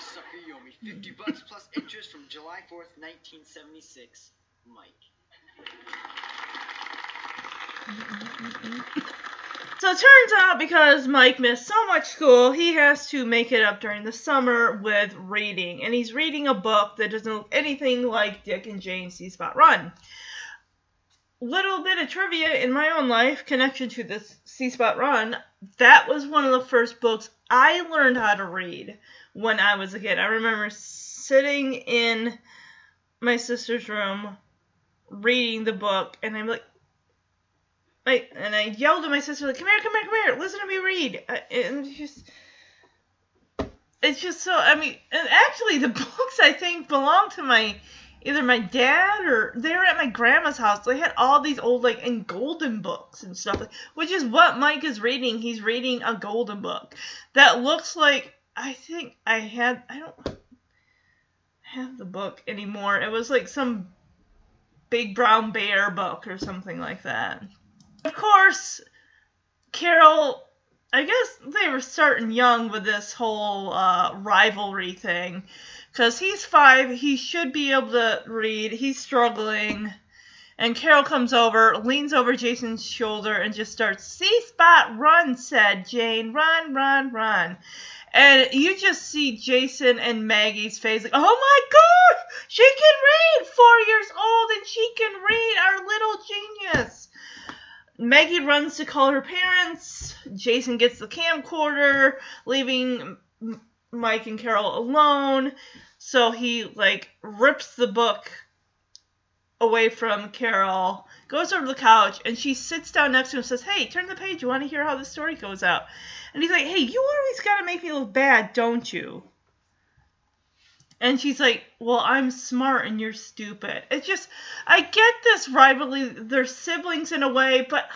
sucker, you owe me 50 bucks plus interest from July 4th, 1976. Mike. So it turns out because Mike missed so much school, he has to make it up during the summer with reading. And he's reading a book that doesn't look anything like Dick and Jane See Spot Run. Little bit of trivia in my own life, connection to this See Spot Run. That was one of the first books I learned how to read when I was a kid. I remember sitting in my sister's room reading the book, and I'm like, like, and I yelled at my sister, like, "Come here, come here, come here! Listen to me read!" And just, it's just so. I mean, actually, the books I think belong to my either my dad or they were at my grandma's house. They had all these old like and golden books and stuff, like, which is what Mike is reading. He's reading a golden book that looks like I think I had I don't have the book anymore. It was like some big brown bear book or something like that. Of course, Carol, I guess they were starting young with this whole uh, rivalry thing. Because he's five, he should be able to read, he's struggling. And Carol comes over, leans over Jason's shoulder, and just starts, See spot, run, said Jane. Run, run, run. And you just see Jason and Maggie's face like, oh my god, she can read! Four years old and she can read, our little genius. Maggie runs to call her parents. Jason gets the camcorder, leaving Mike and Carol alone. So he like rips the book away from Carol, goes over to the couch, and she sits down next to him and says, Hey, turn the page. You want to hear how the story goes out? And he's like, Hey, you always got to make me look bad, don't you? And she's like, Well, I'm smart and you're stupid. It's just, I get this rivalry. They're siblings in a way, but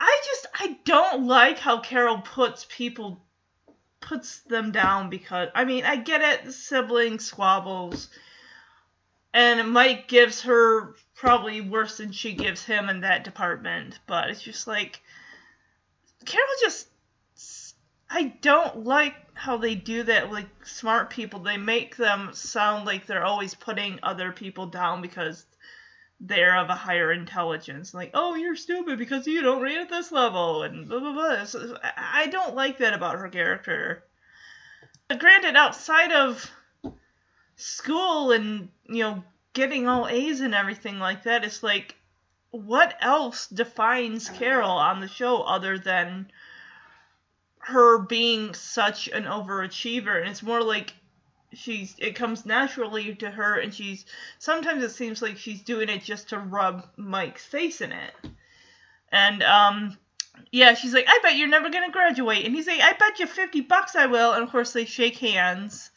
I just, I don't like how Carol puts people, puts them down because, I mean, I get it, sibling squabbles. And Mike gives her probably worse than she gives him in that department. But it's just like, Carol just I don't like how they do that with smart people. They make them sound like they're always putting other people down because they're of a higher intelligence. Like, oh, you're stupid because you don't read at this level, and blah blah blah. So, I don't like that about her character. But granted, outside of school and you know getting all A's and everything like that, it's like, what else defines Carol on the show other than her being such an overachiever and it's more like she's it comes naturally to her and she's sometimes it seems like she's doing it just to rub Mike's face in it. And um yeah, she's like, I bet you're never gonna graduate and he's like, I bet you fifty bucks I will and of course they shake hands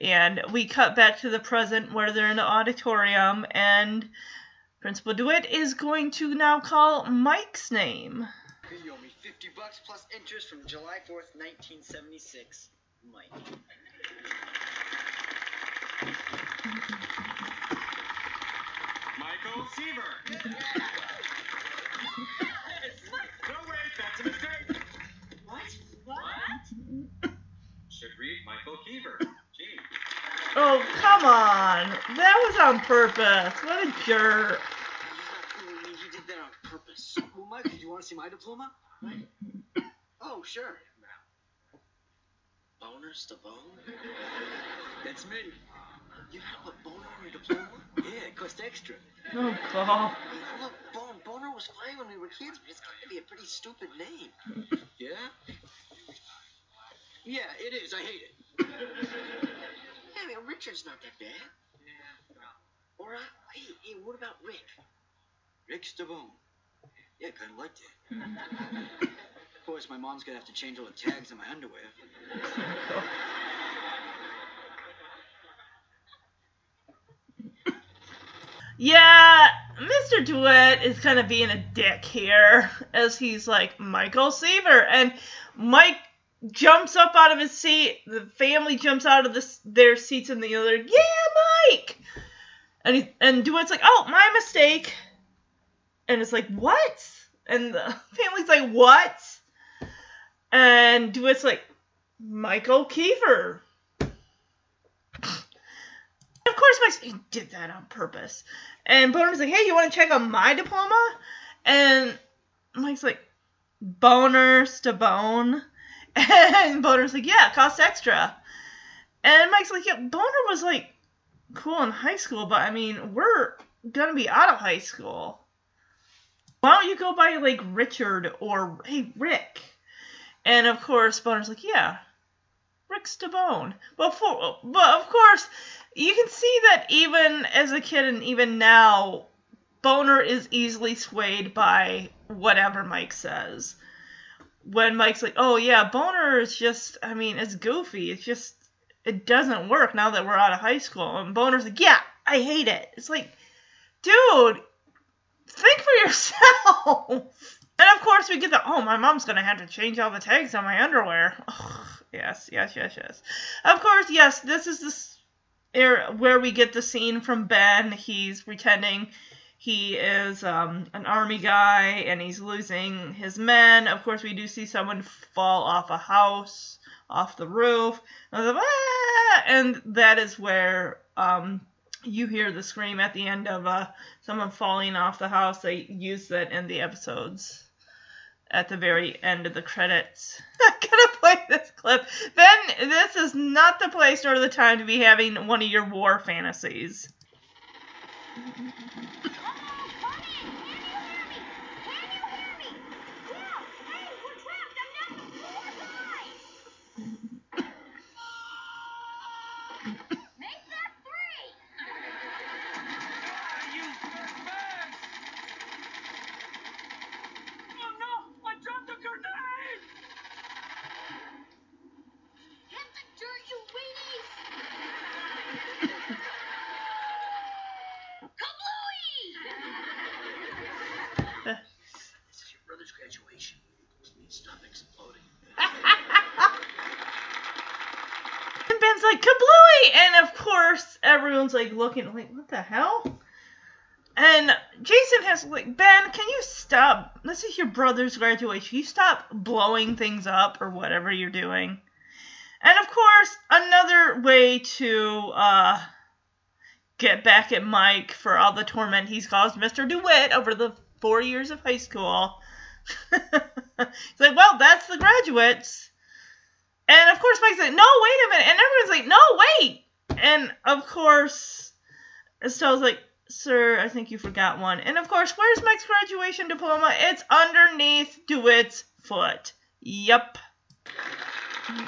and we cut back to the present where they're in the auditorium and Principal DeWitt is going to now call Mike's name. You owe me 50 bucks plus interest from July 4th, 1976. Mike. Michael Seaver. no, wait, that's a mistake. What? What? Should read Michael Keever. Gee. Oh, come on. That was on purpose. What a jerk. You did that on purpose. Well, Mike, do you want to see my diploma? Oh, sure. Boner Stabone? That's me. You have a boner on your diploma? Yeah, it cost extra. Oh, God. Look, Bone, Boner was fine when we were kids, but it's got to be a pretty stupid name. Yeah? Yeah, it is. I hate it. yeah, I mean, Richard's not that bad. Yeah. Or, uh, hey, hey, what about Rick? Rick Stabone. Yeah, kind of liked it. of course, my mom's gonna have to change all the tags on my underwear. Yeah, Mr. DeWitt is kind of being a dick here as he's like Michael Seaver and Mike jumps up out of his seat. The family jumps out of this, their seats in the other. Yeah, Mike. And he, and DeWitt's like, oh, my mistake. And it's like, what? And the family's like, what? And DeWitt's like, Michael Kiefer. Of course, Mike he did that on purpose. And Boner's like, hey, you want to check out my diploma? And Mike's like, Boner Stabone. And Boner's like, yeah, it costs extra. And Mike's like, yeah, Boner was like cool in high school, but I mean, we're gonna be out of high school. Why don't you go by like Richard or hey Rick? And of course, Boner's like, yeah, Rick Stabone. But for, but of course, you can see that even as a kid and even now, Boner is easily swayed by whatever Mike says. When Mike's like, "Oh yeah, Boner is just, I mean, it's goofy. It's just, it doesn't work now that we're out of high school." And Boner's like, "Yeah, I hate it." It's like, dude, think for yourself. and of course, we get the, "Oh, my mom's gonna have to change all the tags on my underwear." Ugh, yes, yes, yes, yes. Of course, yes. This is this where we get the scene from Ben. He's pretending he is um, an army guy and he's losing his men. Of course, we do see someone fall off a house, off the roof, and, "Ah!" that is where um, you hear the scream at the end of uh, someone falling off the house. They use that in the episodes at the very end of the credits. I'm gonna play this clip. Ben, this is not the place nor the time to be having one of your war fantasies. Oh no! I dropped a grenade! Hit the dirt, you weenies! This is your brother's graduation. Please stop exploding. And Ben's like, kablooey! And of course, everyone's like looking like, what the hell? And Jason has like, Ben, can you stop? This is your brother's graduation. You stop blowing things up or whatever you're doing. And of course, another way to uh, get back at Mike for all the torment he's caused Mr. DeWitt over the four years of high school. He's like, well, that's the graduates. And of course, Mike's like, no, wait a minute. And everyone's like, no, wait. And of course, Estelle's like, sir, I think you forgot one. And of course, where's Mike's graduation diploma? It's underneath DeWitt's foot. Yep. And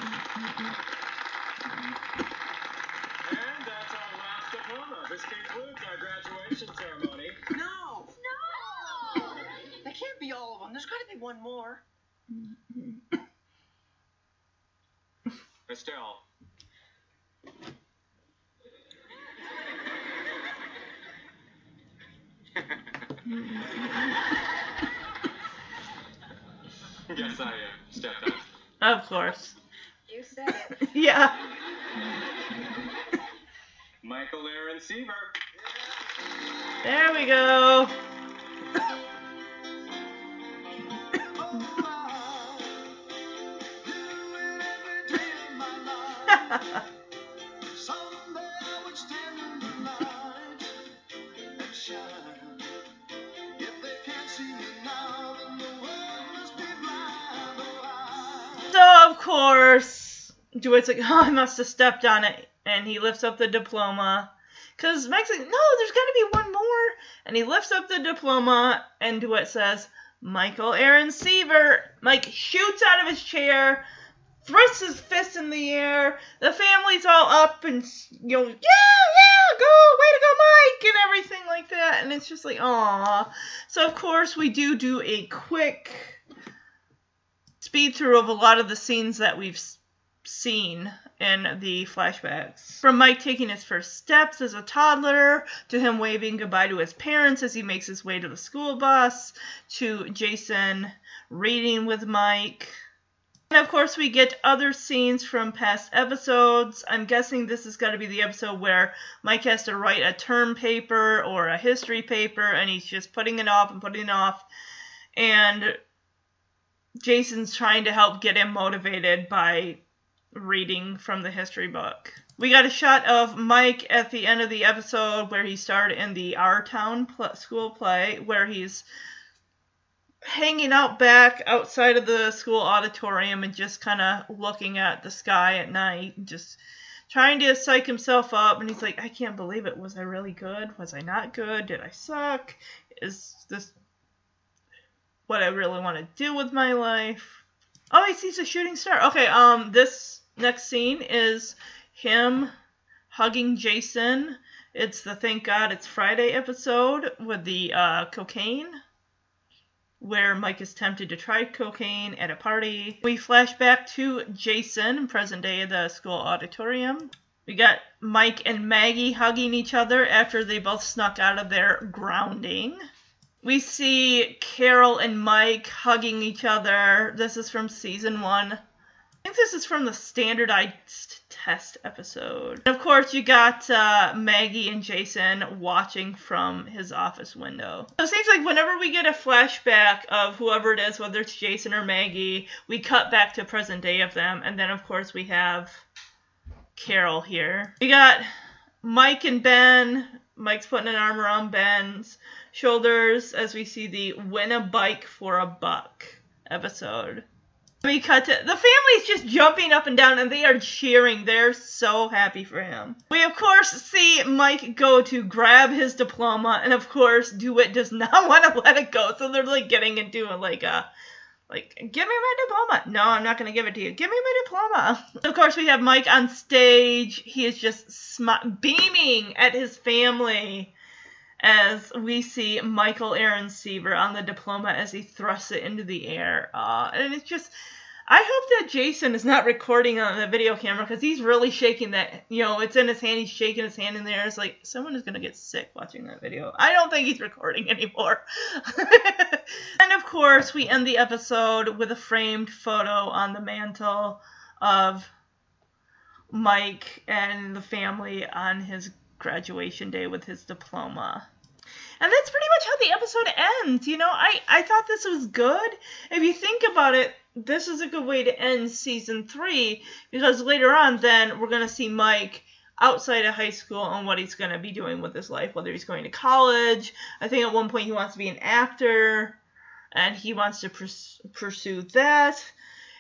that's our last diploma. This concludes our graduation ceremony. No! No! That can't be all of them. There's got to be one more. Estelle. yes, I uh, stepped up. Of course. You said it. Yeah. Michael Aaron Seaver. There we go. course, DeWitt's like, oh, I must have stepped on it, and he lifts up the diploma. Cause Mike's like, no, there's gotta be one more, and he lifts up the diploma, and DeWitt says, Michael Aaron Seaver. Mike shoots out of his chair, thrusts his fist in the air. The family's all up and you know, yeah, yeah, go, way to go, Mike, and everything like that. And it's just like, aw. So, of course, we do do a quick speed through of a lot of the scenes that we've seen in the flashbacks. From Mike taking his first steps as a toddler, to him waving goodbye to his parents as he makes his way to the school bus, to Jason reading with Mike. And of course, we get other scenes from past episodes. I'm guessing this is going to be the episode where Mike has to write a term paper or a history paper, and he's just putting it off and putting it off. And Jason's trying to help get him motivated by reading from the history book. We got a shot of Mike at the end of the episode where he starred in the Our Town pl- school play, where he's hanging out back outside of the school auditorium and just kind of looking at the sky at night, and just trying to psych himself up. And he's like, I can't believe it. Was I really good? Was I not good? Did I suck? Is this what I really want to do with my life? Oh, he sees a shooting star. Okay, um, this next scene is him hugging Jason. It's the Thank God It's Friday episode with the uh, cocaine, where Mike is tempted to try cocaine at a party. We flash back to Jason, present day at the school auditorium. We got Mike and Maggie hugging each other after they both snuck out of their grounding. We see Carol and Mike hugging each other. This is from season one. I think this is from the standardized test episode. And of course, you got uh, Maggie and Jason watching from his office window. So it seems like whenever we get a flashback of whoever it is, whether it's Jason or Maggie, we cut back to present day of them. And then, of course, we have Carol here. We got Mike and Ben. Mike's putting an arm around Ben's shoulders as we see the win a bike for a buck episode. We cut to the family's just jumping up and down and they are cheering. They're so happy for him. We of course see Mike go to grab his diploma and of course DeWitt does not want to let it go. So they're like getting into like a like, give me my diploma. No, I'm not going to give it to you. Give me my diploma. Of course, we have Mike on stage. He is just smi- beaming at his family as we see Michael Aaron Seaver on the diploma as he thrusts it into the air. Uh, and it's just, I hope that Jason is not recording on the video camera because he's really shaking that. You know, it's in his hand. He's shaking his hand in there. It's like someone is gonna get sick watching that video. I don't think he's recording anymore. and of course, we end the episode with a framed photo on the mantle of Mike and the family on his graduation day with his diploma. And that's pretty much how the episode ends. You know, I, I thought this was good. If you think about it, this is a good way to end season three because later on, then we're going to see Mike outside of high school and what he's going to be doing with his life, whether he's going to college. I think at one point he wants to be an actor and he wants to pers- pursue that.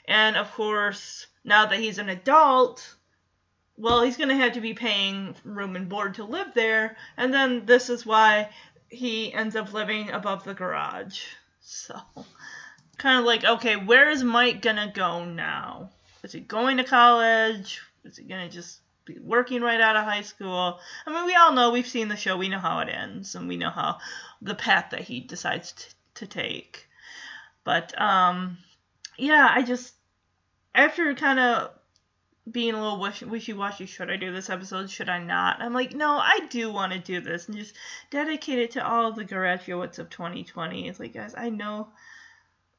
And of course, now that he's an adult, well, he's going to have to be paying room and board to live there. And then this is why he ends up living above the garage. So, kind of like, okay, where is Mike going to go now? Is he going to college? Is he going to just be working right out of high school? I mean, we all know, we've seen the show, we know how it ends, and we know how the path that he decides t- to take. But, um, yeah, I just, after kind of being a little wish- wishy-washy should i do this episode? Should i not? I'm like no i do want to do this and just dedicate it to all the graduates of 2020 it's like guys i know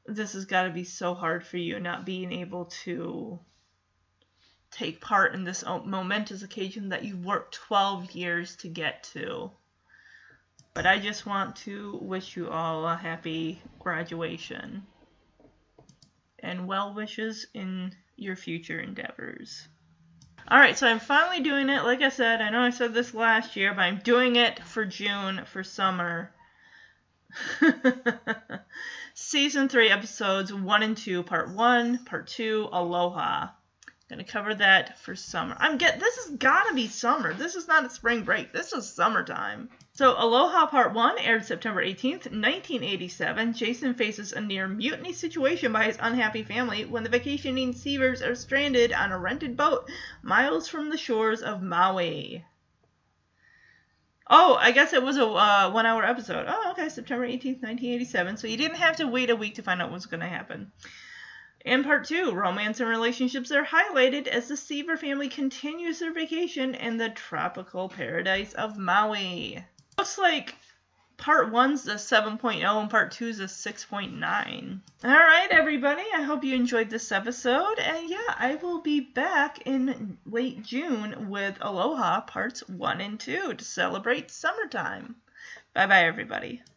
this has got to be so hard for you not being able to take part in this momentous occasion that you've worked 12 years to get to. But i just want to wish you all a happy graduation and well wishes in your future endeavors. Alright, so I'm finally doing it. Like I said, I know I said this last year, but I'm doing it for June, for summer. Season 3, episodes 1 and 2, part 1, part 2, Aloha. Gonna cover that for summer. I'm get this has gotta be summer. This is not a spring break. This is summertime. So Aloha Part 1 aired September 18th, 1987. Jason faces a near mutiny situation by his unhappy family when the vacationing Seavers are stranded on a rented boat miles from the shores of Maui. Oh, I guess it was a uh, one hour episode. Oh, okay, September 18th, 1987. So you didn't have to wait a week to find out what's going to happen. In part two, romance and relationships are highlighted as the Seaver family continues their vacation in the tropical paradise of Maui. Looks like part one's a 7.0 and part two's a 6.9. All right, everybody. I hope you enjoyed this episode. And yeah, I will be back in late June with Aloha parts one and two to celebrate summertime. Bye bye, everybody.